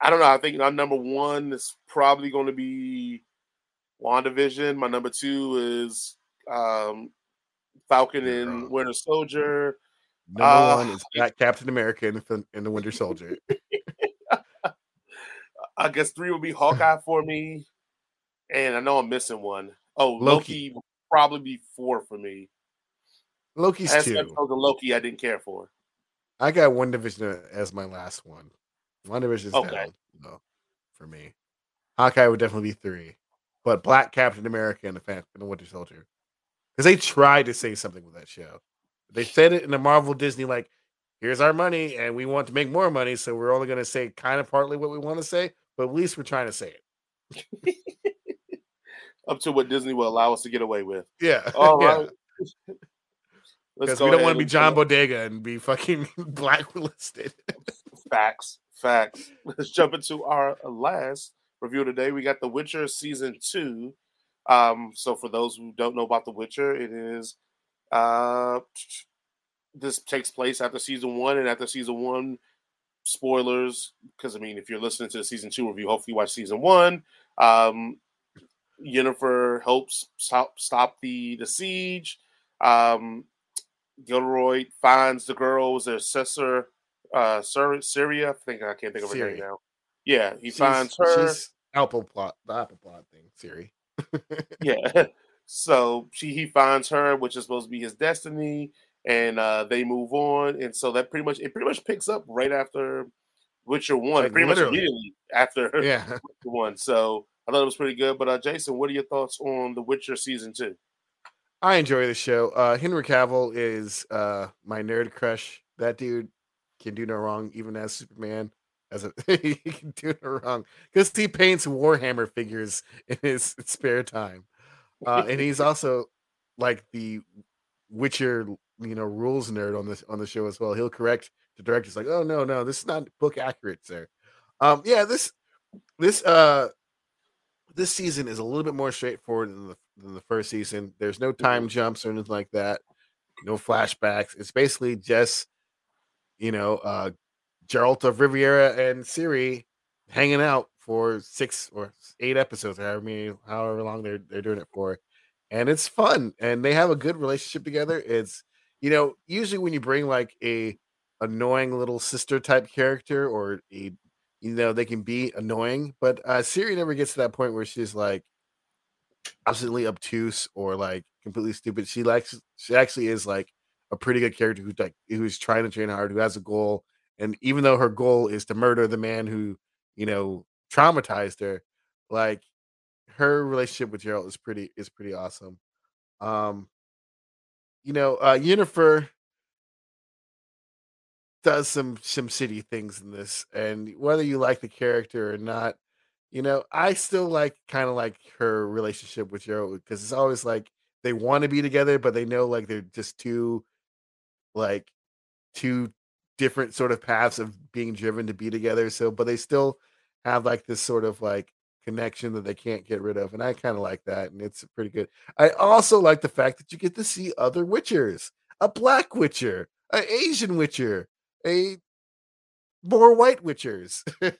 I don't know. I think our number one is probably going to be WandaVision. My number two is um, Falcon and Winter Soldier. Number uh, one is Captain America and the, the Winter Soldier. I guess three would be Hawkeye for me, and I know I'm missing one. Oh, Loki, Loki would probably be four for me. Loki's as two. The Loki I didn't care for. I got WandaVision as my last one. WandaVision is okay. down no, for me. Hawkeye would definitely be three but Black Captain America and the, Fan- and the Winter Soldier, because they tried to say something with that show. They said it in the Marvel Disney like, "Here's our money, and we want to make more money, so we're only going to say kind of partly what we want to say, but at least we're trying to say it." Up to what Disney will allow us to get away with. Yeah. All right. Yeah. Because we don't want to be John Boyega and be fucking blacklisted. Facts. Facts. Let's jump into our last review today. We got The Witcher season two. Um, so for those who don't know about The Witcher, it is uh this takes place after season one, and after season one, spoilers, because I mean, if you're listening to the season two review, hopefully you watch season one. Um, Yennefer helps stop, stop the the siege. Um, Gilderoy finds the girl was their sister, uh, Syria. I think I can't think of her Ciri. name now. Yeah, he she's, finds her. Apple plot, the apple plot thing, Ciri. yeah. So she he finds her, which is supposed to be his destiny, and uh, they move on. And so that pretty much it pretty much picks up right after Witcher one, like pretty literally. much immediately after yeah. one. So I thought it was pretty good. But uh, Jason, what are your thoughts on The Witcher season two? I enjoy the show. Uh, Henry Cavill is uh, my nerd crush. That dude can do no wrong, even as Superman. As a he can do no wrong because he paints Warhammer figures in his spare time, uh, and he's also like the Witcher, you know, rules nerd on this on the show as well. He'll correct the director's like, "Oh no, no, this is not book accurate, sir." Um, yeah, this this uh this season is a little bit more straightforward than the, than the first season. There's no time jumps or anything like that. No flashbacks. It's basically just, you know, uh Geralt of Rivia and Ciri hanging out for six or eight episodes, however many, however long they're they're doing it for, and it's fun. And they have a good relationship together. It's you know usually when you bring like a annoying little sister type character or a you know they can be annoying but uh Ciri never gets to that point where she's like absolutely obtuse or like completely stupid. She likes she actually is like a pretty good character who's like who's trying to train hard who has a goal and even though her goal is to murder the man who you know traumatized her like her relationship with Geralt is pretty is pretty awesome. Um you know uh Yennefer does some some shitty things in this, and whether you like the character or not, you know, I still like kind of like her relationship with Joe because it's always like they want to be together, but they know like they're just two like two different sort of paths of being driven to be together. So, but they still have like this sort of like connection that they can't get rid of, and I kind of like that, and it's pretty good. I also like the fact that you get to see other Witchers, a Black Witcher, an Asian Witcher, a more white witchers.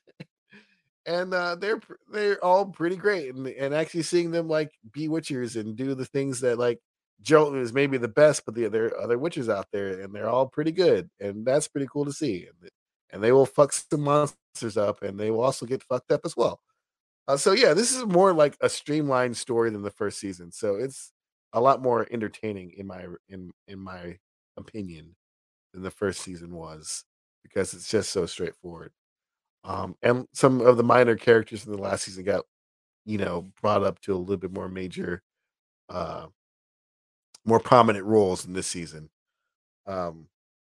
and uh, they're they're all pretty great, and and actually seeing them like be witchers and do the things that like Joe is maybe the best, but the other other witches out there, and they're all pretty good, and that's pretty cool to see. And, and they will fuck some monsters up, and they will also get fucked up as well. Uh, so yeah, this is more like a streamlined story than the first season, so it's a lot more entertaining in my in in my opinion than the first season was because it's just so straightforward. Um, and some of the minor characters in the last season got, you know, brought up to a little bit more major, uh, more prominent roles in this season, um,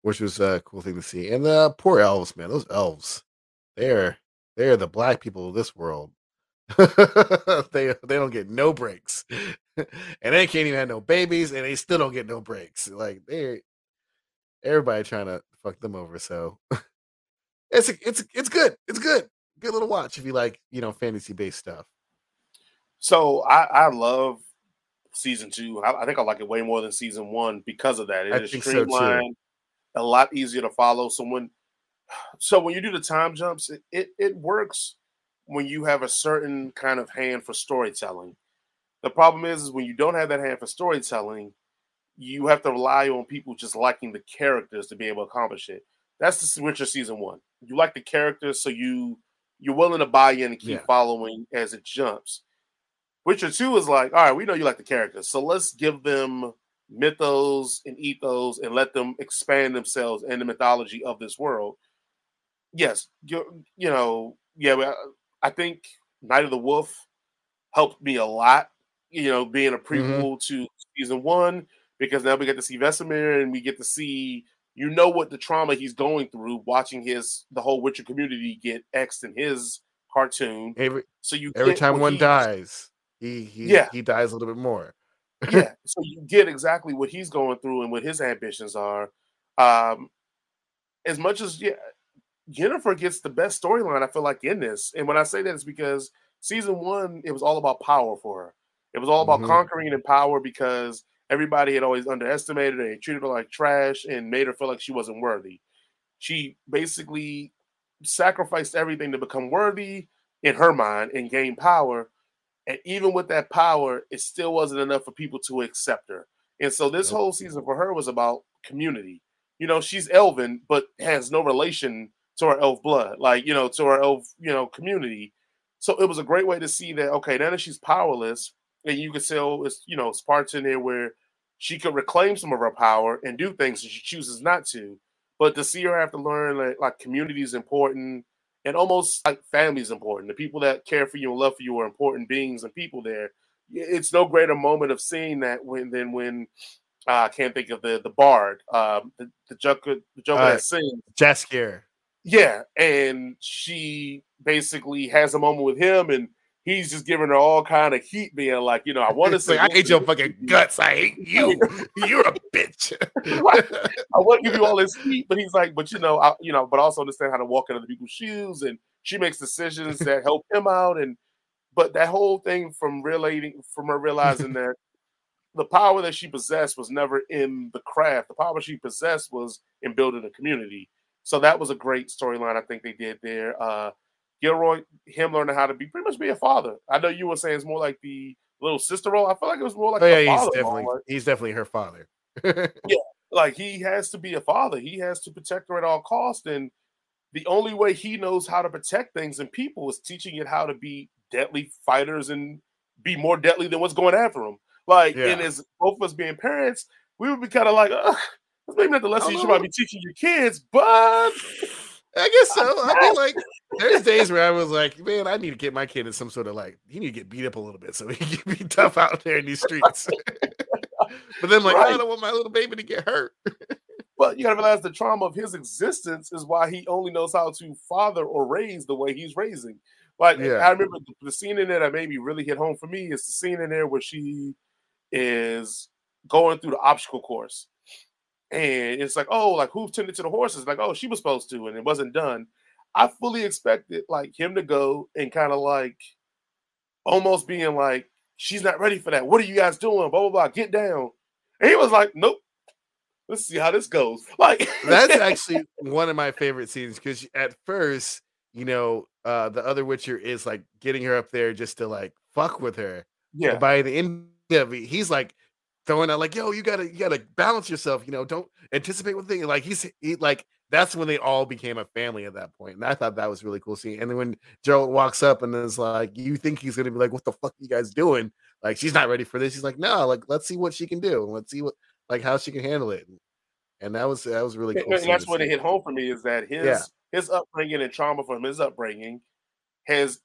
which was a cool thing to see. And the poor elves, man, those elves, they're they're the black people of this world. they they don't get no breaks, and they can't even have no babies, and they still don't get no breaks. Like they everybody trying to fuck them over. So it's it's it's good. It's good. Good little watch if you like you know fantasy based stuff. So I I love season two. I, I, think I like it way more than season one because of that. It I is streamlined, so a lot easier to follow. So when so when you do the time jumps, it, it it works when you have a certain kind of hand for storytelling. The problem is, is when you don't have that hand for storytelling, you have to rely on people just liking the characters to be able to accomplish it. That's the Witcher season one. You like the characters, so you you're willing to buy in and keep yeah. following as it jumps. Witcher two is like, all right, we know you like the characters, so let's give them mythos and ethos and let them expand themselves in the mythology of this world. Yes, you you know, yeah, I think Night of the Wolf helped me a lot. You know, being a mm-hmm. prequel mm-hmm. to season one because now we get to see Vesemir and we get to see you know what the trauma he's going through watching his the whole Witcher community get X'd in his cartoon. Every, so you every time one dies, he, he yeah he dies a little bit more. yeah, so you get exactly what he's going through and what his ambitions are. Um, as much as yeah, Jennifer gets the best storyline, I feel like in this, and when I say that, it's because season one, it was all about power for her. It was all about mm-hmm. conquering and power because everybody had always underestimated her and treated her like trash and made her feel like she wasn't worthy. She basically sacrificed everything to become worthy in her mind and gain power. And even with that power, it still wasn't enough for people to accept her. And so this whole season for her was about community. You know, she's Elven, but has no relation to her elf blood, like, you know, to her elf, you know, community. So it was a great way to see that, okay, now that she's powerless, and you could say, oh, it's, you know, it's parts in there where she could reclaim some of her power and do things that she chooses not to. But to see her have to learn like, like community is important and almost like family is important. The people that care for you and love for you are important beings and people there. It's no greater moment of seeing that when than when uh, I can't think of the the bard, um, the, the Joker, the Joker uh, that sings Jaskier. Yeah, and she basically has a moment with him, and he's just giving her all kind of heat, being like, you know, I want to say, I hate your fucking guts. I hate you. You're a bitch. I want to give you all this heat, but he's like, but you know, I, you know, but also understand how to walk in other people's shoes, and she makes decisions that help him out, and but that whole thing from relating, from her realizing that the power that she possessed was never in the craft. The power she possessed was in building a community. So that was a great storyline. I think they did there. Uh, Gilroy, him learning how to be pretty much be a father. I know you were saying it's more like the little sister role. I feel like it was more like oh, yeah, he's definitely role. he's definitely her father. yeah, like he has to be a father. He has to protect her at all costs, and the only way he knows how to protect things and people is teaching it how to be deadly fighters and be more deadly than what's going after them. Like, yeah. and as both of us being parents, we would be kind of like, that's maybe not the lesson you should probably be teaching your kids, but I guess so. I mean, like, there's days where I was like, man, I need to get my kid in some sort of like, he need to get beat up a little bit so he can be tough out there in these streets. but then, like, right. I don't want my little baby to get hurt. but you gotta realize the trauma of his existence is why he only knows how to father or raise the way he's raising. Like, yeah. I remember the, the scene in there that made me really hit home for me is the scene in there where she is going through the obstacle course and it's like, oh, like who tended to the horses? Like, oh, she was supposed to, and it wasn't done. I fully expected like him to go and kind of like almost being like, she's not ready for that. What are you guys doing? Blah blah blah. Get down. And he was like, nope. Let's see how this goes. Like that's actually one of my favorite scenes because at first, you know, uh the other Witcher is like getting her up there just to like fuck with her. Yeah. And by the end of it, he's like throwing out like, yo, you gotta you gotta balance yourself, you know, don't anticipate one thing. Like he's he like that's when they all became a family at that. And I thought that was really cool seeing. And then when Geralt walks up and is like, you think he's gonna be like, What the fuck are you guys doing? Like she's not ready for this. He's like, No, like let's see what she can do. Let's see what like how she can handle it. And that was that was really cool. And that's what it hit home for me is that his yeah. his upbringing and trauma from his upbringing has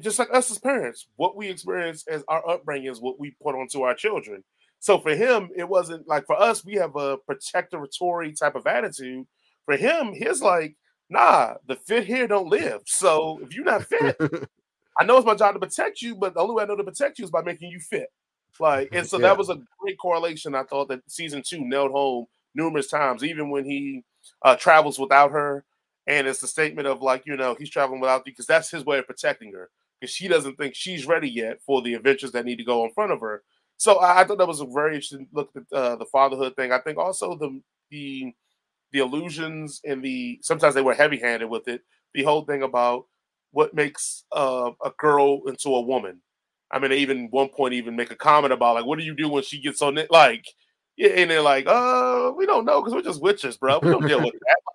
just like us as parents, what we experience as our upbringing is what we put onto our children. So for him, it wasn't like for us, we have a protectoratory type of attitude. For him, his like, nah, the fit here don't live. So if you're not fit, I know it's my job to protect you, but the only way I know to protect you is by making you fit. Like, and so yeah. that was a great correlation. I thought that season two nailed home numerous times, even when he uh, travels without her. And it's the statement of like, you know, he's traveling without you because that's his way of protecting her because she doesn't think she's ready yet for the adventures that need to go in front of her. So I, I thought that was a very interesting look at uh, the fatherhood thing. I think also the the the illusions and the sometimes they were heavy handed with it. The whole thing about what makes uh, a girl into a woman. I mean, even one point even make a comment about like, what do you do when she gets on it? Like, yeah, and they're like, uh, we don't know because we're just witches, bro. We don't deal with that.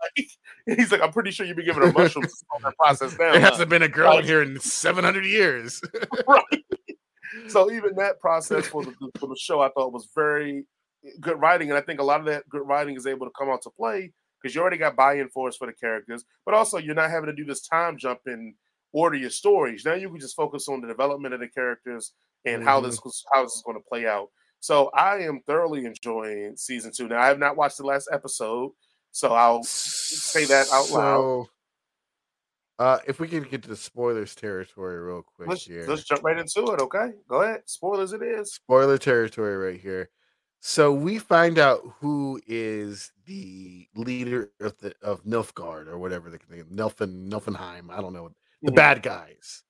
Like, he's like, I'm pretty sure you've been giving her mushrooms on that process now. There hasn't been a girl like, here in 700 years, right? so even that process for the, for the show, I thought was very good writing, and I think a lot of that good writing is able to come out to play because you already got buy-in for us for the characters, but also you're not having to do this time jump and order your stories. Now you can just focus on the development of the characters and mm-hmm. how this how this is going to play out. So I am thoroughly enjoying season two. Now I have not watched the last episode, so I'll say that out so, loud. Uh, if we can get to the spoilers territory real quick let's, here. Let's jump right into it. Okay, go ahead. Spoilers, it is. Spoiler territory right here. So we find out who is the leader of the of Nilfgaard or whatever the name Nilfen Nilfenheim. I don't know the mm-hmm. bad guys.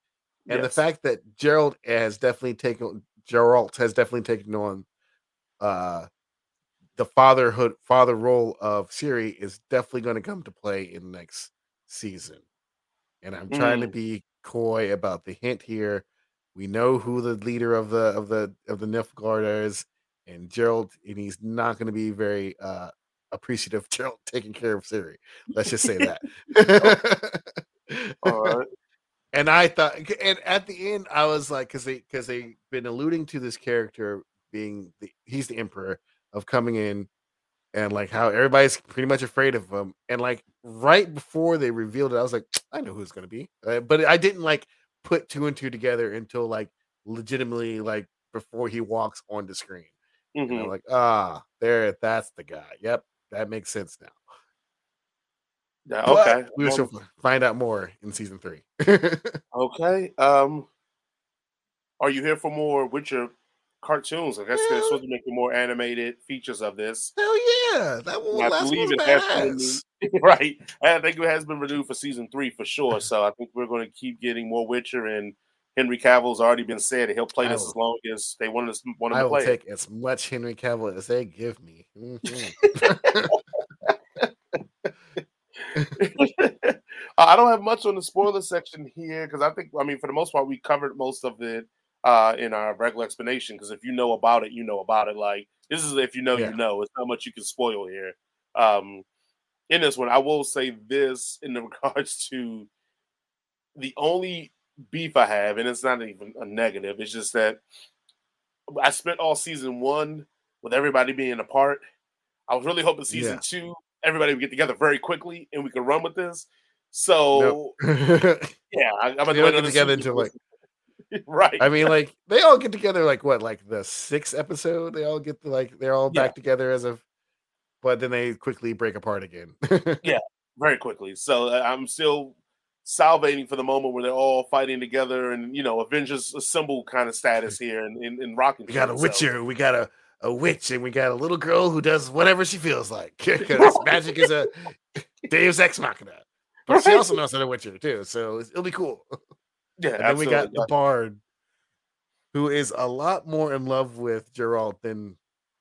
And yes. the fact that Gerald has definitely taken Geralt has definitely taken on uh the fatherhood father role of Ciri is definitely going to come to play in next season. And I'm trying mm. to be coy about the hint here. We know who the leader of the of the of the Nilfgaard is, and Gerald, and he's not going to be very uh appreciative of Gerald taking care of Ciri. Let's just say that. All right. And I thought, and at the end, I was like, because they because they've been alluding to this character being the he's the emperor of coming in, and like how everybody's pretty much afraid of him. And like right before they revealed it, I was like, I know who it's gonna be, uh, but I didn't like put two and two together until like legitimately like before he walks on the screen. Mm-hmm. And I'm like, ah, there, that's the guy. Yep, that makes sense now. Yeah, okay. But we will find out more in season three. okay. Um are you here for more Witcher cartoons? I guess they're supposed to make more animated features of this. Hell yeah. That one I believe it has been, right. I think it has been renewed for season three for sure. So I think we're going to keep getting more Witcher and Henry Cavill's already been said he'll play I this will, as long as they want us want him I to play. I will take as much Henry Cavill as they give me. Mm-hmm. I don't have much on the spoiler section here because I think, I mean, for the most part, we covered most of it uh, in our regular explanation. Because if you know about it, you know about it. Like this is if you know, yeah. you know. It's not much you can spoil here. Um, in this one, I will say this in regards to the only beef I have, and it's not even a negative. It's just that I spent all season one with everybody being apart. I was really hoping season yeah. two everybody would get together very quickly and we could run with this. So nope. yeah, I, am gonna get together into like right. I mean, like they all get together like what, like the sixth episode. They all get to, like they're all yeah. back together as of, but then they quickly break apart again. yeah, very quickly. So uh, I'm still salivating for the moment where they're all fighting together and you know Avengers assemble kind of status here in in, in Rocking. We got a Witcher. So. We got a a witch and we got a little girl who does whatever she feels like because magic is a Deus Ex Machina. But right. she also knows how to Witcher too, so it'll be cool. Yeah, and then we got the Bard, who is a lot more in love with Geralt than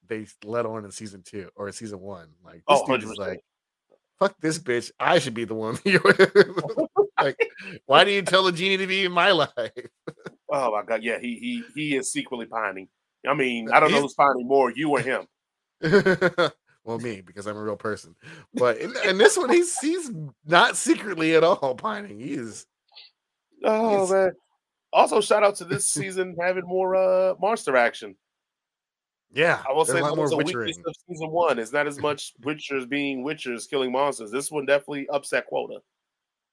they let on in season two or season one. Like this oh, dude 100%. is like, fuck this bitch. I should be the one. like, why do you tell the genie to be in my life? oh my god, yeah, he he he is secretly pining. I mean, I don't know who's pining more, you or him. well, me because I'm a real person. But in, in, this one, he's he's not secretly at all pining. He's oh he's, man. Also, shout out to this season having more uh monster action. Yeah, I will say that was a weakness of season one. It's not as much witchers being witchers killing monsters. This one definitely upset quota.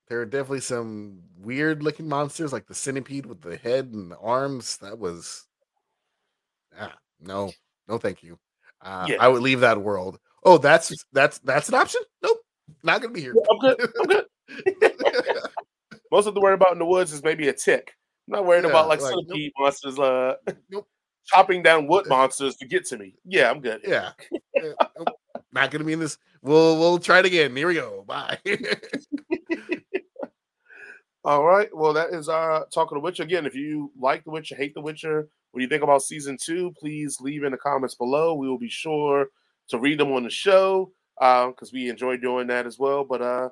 There are definitely some weird looking monsters, like the centipede with the head and the arms. That was ah, no, no, thank you. Uh, yeah. I would leave that world. Oh, that's that's that's an option. Nope, not gonna be here. I'm good. I'm good. Most of the worry about in the woods is maybe a tick. I'm not worried yeah, about like, like centipede nope. monsters, uh, nope. chopping down wood monsters to get to me. Yeah, I'm good. Yeah, not gonna be in this. We'll we'll try it again. Here we go. Bye. All right. Well, that is our talk of the Witcher. Again, if you like the Witcher, hate the Witcher, what do you think about season two? Please leave in the comments below. We will be sure to read them on the show because uh, we enjoy doing that as well. But uh,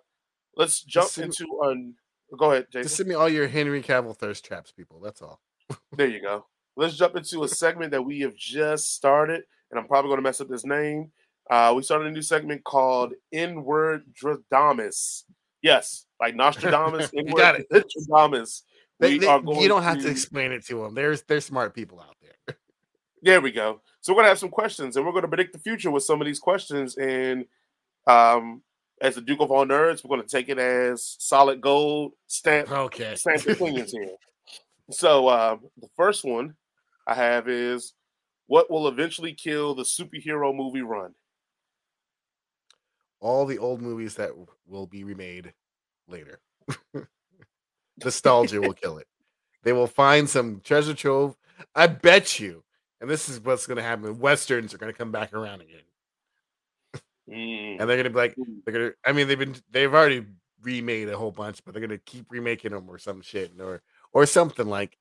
let's jump into un. Go ahead, Jason. Just send me all your Henry Cavill thirst traps, people. That's all. there you go. Let's jump into a segment that we have just started, and I'm probably going to mess up this name. Uh, we started a new segment called Inward Dradamus. Yes, like Nostradamus, Dradamus. They, they, you don't have to, to explain it to them. There's there's smart people out there. there we go. So we're gonna have some questions, and we're gonna predict the future with some of these questions. And um, as the Duke of all nerds, we're gonna take it as solid gold stamp. Okay, stamp opinions here. So uh, the first one I have is what will eventually kill the superhero movie run? All the old movies that will be remade later. Nostalgia will kill it. They will find some treasure trove. I bet you, and this is what's going to happen. Westerns are going to come back around again, mm. and they're going to be like, mm. they're to. I mean, they've been, they've already remade a whole bunch, but they're going to keep remaking them or some shit, or or something like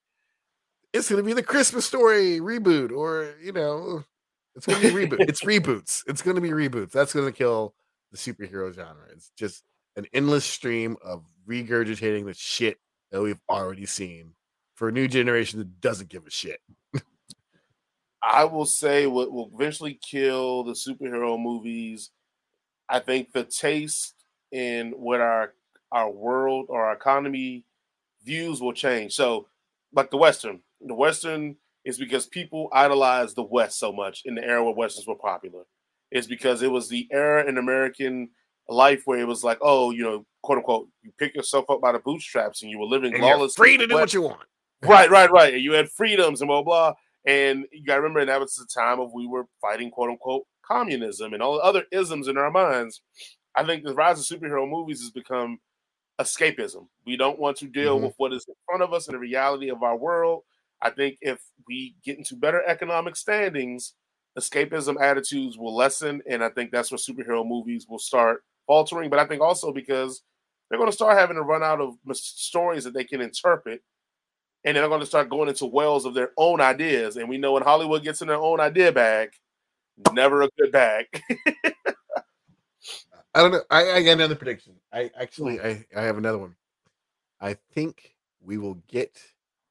it's going to be the Christmas story reboot, or you know, it's going to be reboot. it's reboots. It's going to be reboots. That's going to kill the superhero genre. It's just an endless stream of regurgitating the shit that we've already seen for a new generation that doesn't give a shit. I will say what will eventually kill the superhero movies. I think the taste in what our our world or our economy views will change. So, like the Western, the Western is because people idolize the West so much in the era where Westerns were popular. It's because it was the era in American life where it was like, oh, you know, quote unquote, you pick yourself up by the bootstraps and you were living and lawless. Free to do what you want. right, right, right. And you had freedoms and blah blah. And you got to remember that was the time of we were fighting quote unquote communism and all the other isms in our minds. I think the rise of superhero movies has become escapism. We don't want to deal mm-hmm. with what is in front of us and the reality of our world. I think if we get into better economic standings, escapism attitudes will lessen. And I think that's where superhero movies will start faltering. But I think also because they're going to start having to run out of stories that they can interpret. And they're going to start going into wells of their own ideas. And we know when Hollywood gets in their own idea bag, never a good bag. I don't know. I, I got another prediction. I actually I, I have another one. I think we will get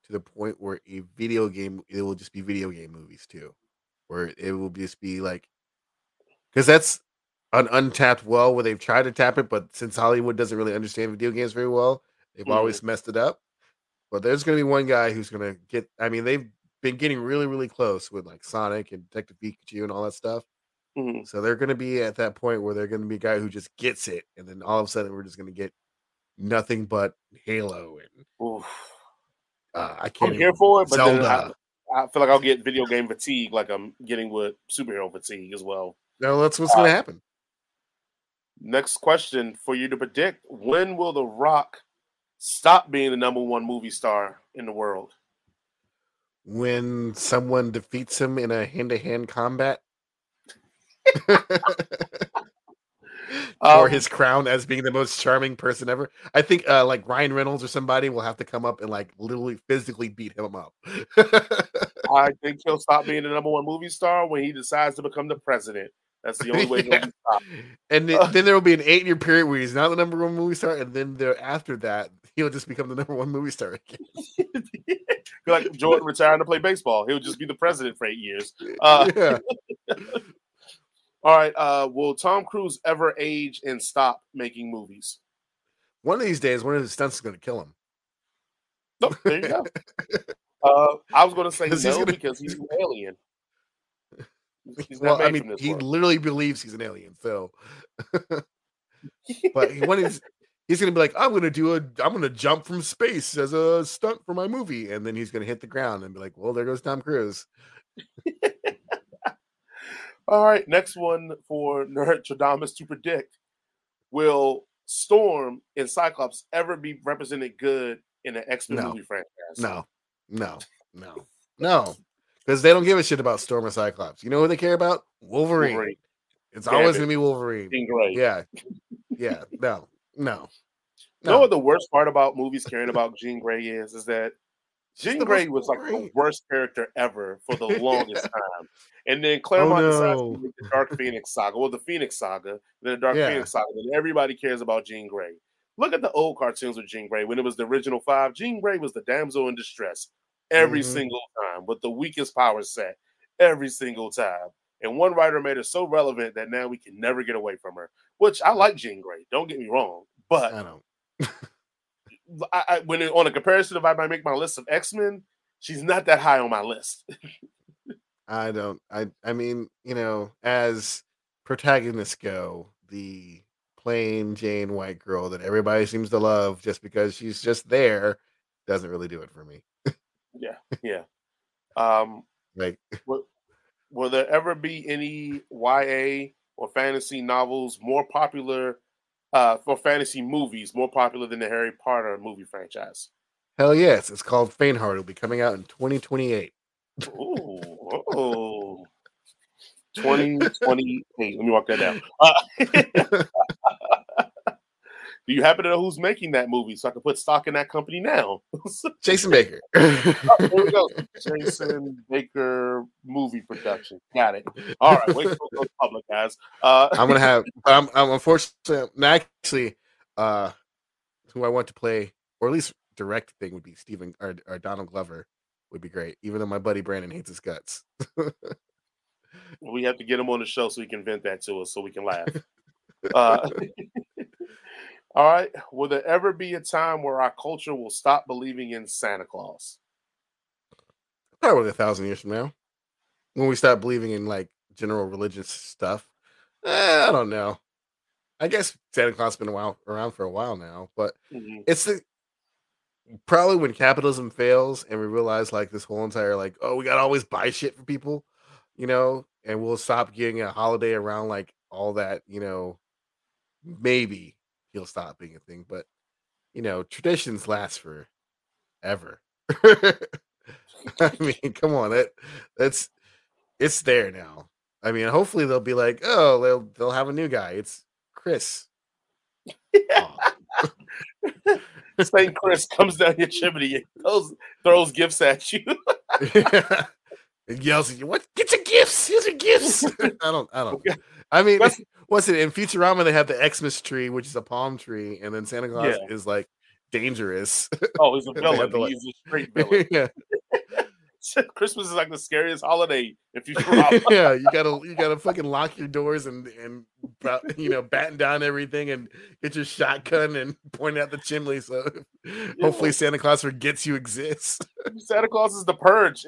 to the point where a video game it will just be video game movies too. Where it will just be like because that's an untapped well where they've tried to tap it, but since Hollywood doesn't really understand video games very well, they've mm-hmm. always messed it up. But there's gonna be one guy who's gonna get I mean, they've been getting really, really close with like Sonic and Detective Pikachu and all that stuff. Mm-hmm. So they're going to be at that point where they're going to be a guy who just gets it, and then all of a sudden we're just going to get nothing but Halo and uh, I can't. I'm here for it, but I, I, feel like I'll get video game fatigue, like I'm getting with superhero fatigue as well. No, that's what's uh, going to happen. Next question for you to predict: When will The Rock stop being the number one movie star in the world? When someone defeats him in a hand-to-hand combat for um, his crown as being the most charming person ever. I think uh, like Ryan Reynolds or somebody will have to come up and like literally physically beat him up. I think he'll stop being the number one movie star when he decides to become the president. That's the only way yeah. stop. And then, then there will be an eight year period where he's not the number one movie star, and then there after that he'll just become the number one movie star again. like Jordan retiring to play baseball, he'll just be the president for eight years. Uh, yeah. All right. Uh, will Tom Cruise ever age and stop making movies? One of these days, one of his stunts is going to kill him. Oh, there you go. uh, I was going to say no gonna... because he's an alien. He's well, I mean, he world. literally believes he's an alien. So, but when he's he's going to be like, I'm going to do a, I'm going to jump from space as a stunt for my movie, and then he's going to hit the ground and be like, well, there goes Tom Cruise. All right, next one for Nerdtradamus to predict: Will Storm and Cyclops ever be represented good in an X Men no. movie franchise? No, no, no, no, because they don't give a shit about Storm or Cyclops. You know who they care about? Wolverine. Wolverine. It's Damn always it. gonna be Wolverine. Yeah, yeah, no, no. No. You know what the worst part about movies caring about Jean Grey is? Is that Jean Grey was like the worst character ever for the longest time. And then oh, Claremont oh, no. decides to make the Dark Phoenix saga, well, the Phoenix saga, then the Dark yeah. Phoenix saga, and everybody cares about Jean Grey. Look at the old cartoons with Jean Grey. When it was the original five, Jean Grey was the damsel in distress every mm-hmm. single time with the weakest power set every single time. And one writer made her so relevant that now we can never get away from her. Which I like Jean Grey. Don't get me wrong, but I don't. I, I, when it, on a comparison, if I might make my list of X Men, she's not that high on my list. I don't. I. I mean, you know, as protagonists go, the plain Jane white girl that everybody seems to love just because she's just there doesn't really do it for me. Yeah, yeah. Um, like, will, will there ever be any YA or fantasy novels more popular uh, for fantasy movies more popular than the Harry Potter movie franchise? Hell yes. It's called Faintheart. It'll be coming out in 2028. Ooh, oh. 2028. Let me walk that down. Uh, Do you happen to know who's making that movie so I can put stock in that company now? Jason Baker. oh, there we go. Jason Baker movie production. Got it. All right, wait till it goes public, guys. Uh, I'm gonna have. I'm, I'm unfortunately actually uh, who I want to play or at least direct thing would be Stephen or, or Donald Glover would be great. Even though my buddy Brandon hates his guts. we have to get him on the show so he can vent that to us so we can laugh. Uh, all right. Will there ever be a time where our culture will stop believing in Santa Claus? Probably a thousand years from now. When we stop believing in like general religious stuff. Eh, I don't know. I guess Santa Claus has been a while, around for a while now, but mm-hmm. it's the probably when capitalism fails and we realize like this whole entire like oh we gotta always buy shit for people, you know, and we'll stop getting a holiday around like all that, you know, maybe he'll stop being a thing. But you know, traditions last for ever. I mean, come on, that that's it's there now. I mean, hopefully they'll be like, oh, they'll they'll have a new guy. It's Chris. Saint Chris comes down your chimney and throws, throws gifts at you. It yells at you, "What? Get your gifts! Here's your gifts!" I don't, I don't. I mean, what's it in Futurama? They have the Xmas tree, which is a palm tree, and then Santa Claus yeah. is like dangerous. Oh, he's a villain. He's a straight villain. yeah. Christmas is like the scariest holiday if you yeah, you gotta you gotta fucking lock your doors and and you know batten down everything and get your shotgun and point out the chimney. So yeah. hopefully Santa Claus forgets you exist. Santa Claus is the purge.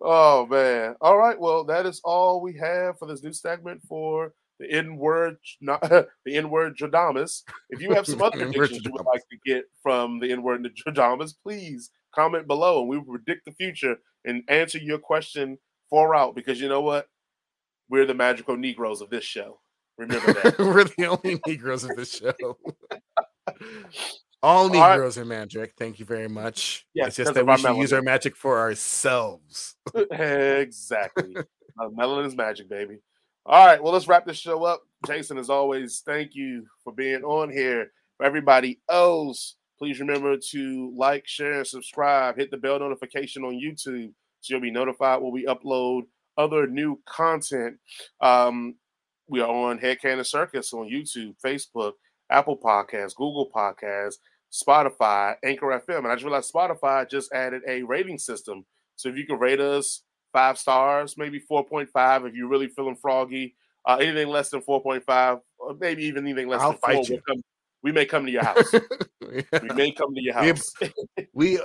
oh man! All right, well that is all we have for this new segment for the N word, not the N word Jadamas. If you have some other predictions you would like to get from the N word Jadamas, please comment below and we will predict the future and answer your question far out because you know what? We're the magical Negroes of this show. Remember that. We're the only Negroes of this show. All Negroes right. are magic. Thank you very much. Yes, it's just that we should melanin. use our magic for ourselves. exactly. uh, melanin is magic, baby. All right, well, let's wrap this show up. Jason, as always, thank you for being on here. For everybody else, please remember to like, share, and subscribe. Hit the bell notification on YouTube so you'll be notified when we upload other new content. Um, we are on Head Headcanon Circus on YouTube, Facebook, Apple Podcasts, Google Podcasts, Spotify, Anchor FM. And I just realized Spotify just added a rating system. So if you can rate us five stars, maybe 4.5 if you're really feeling froggy. Uh, anything less than 4.5, or maybe even anything less I'll than fight four, you. We'll come, we may come to your house. yeah. We may come to your house. we, we,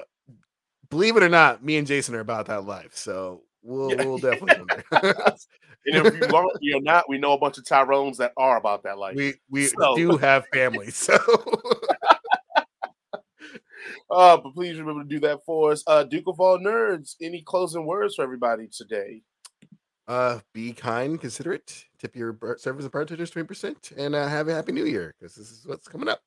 believe it or not, me and Jason are about that life. So we'll, yeah. we'll definitely come there. and if you aren't, you're not, we know a bunch of Tyrones that are about that life. We we so. do have families. So uh, but please remember to do that for us. Uh, Duke of all nerds, any closing words for everybody today? Uh, be kind, considerate, tip your servers and bartenders 20%, and uh, have a happy new year because this is what's coming up.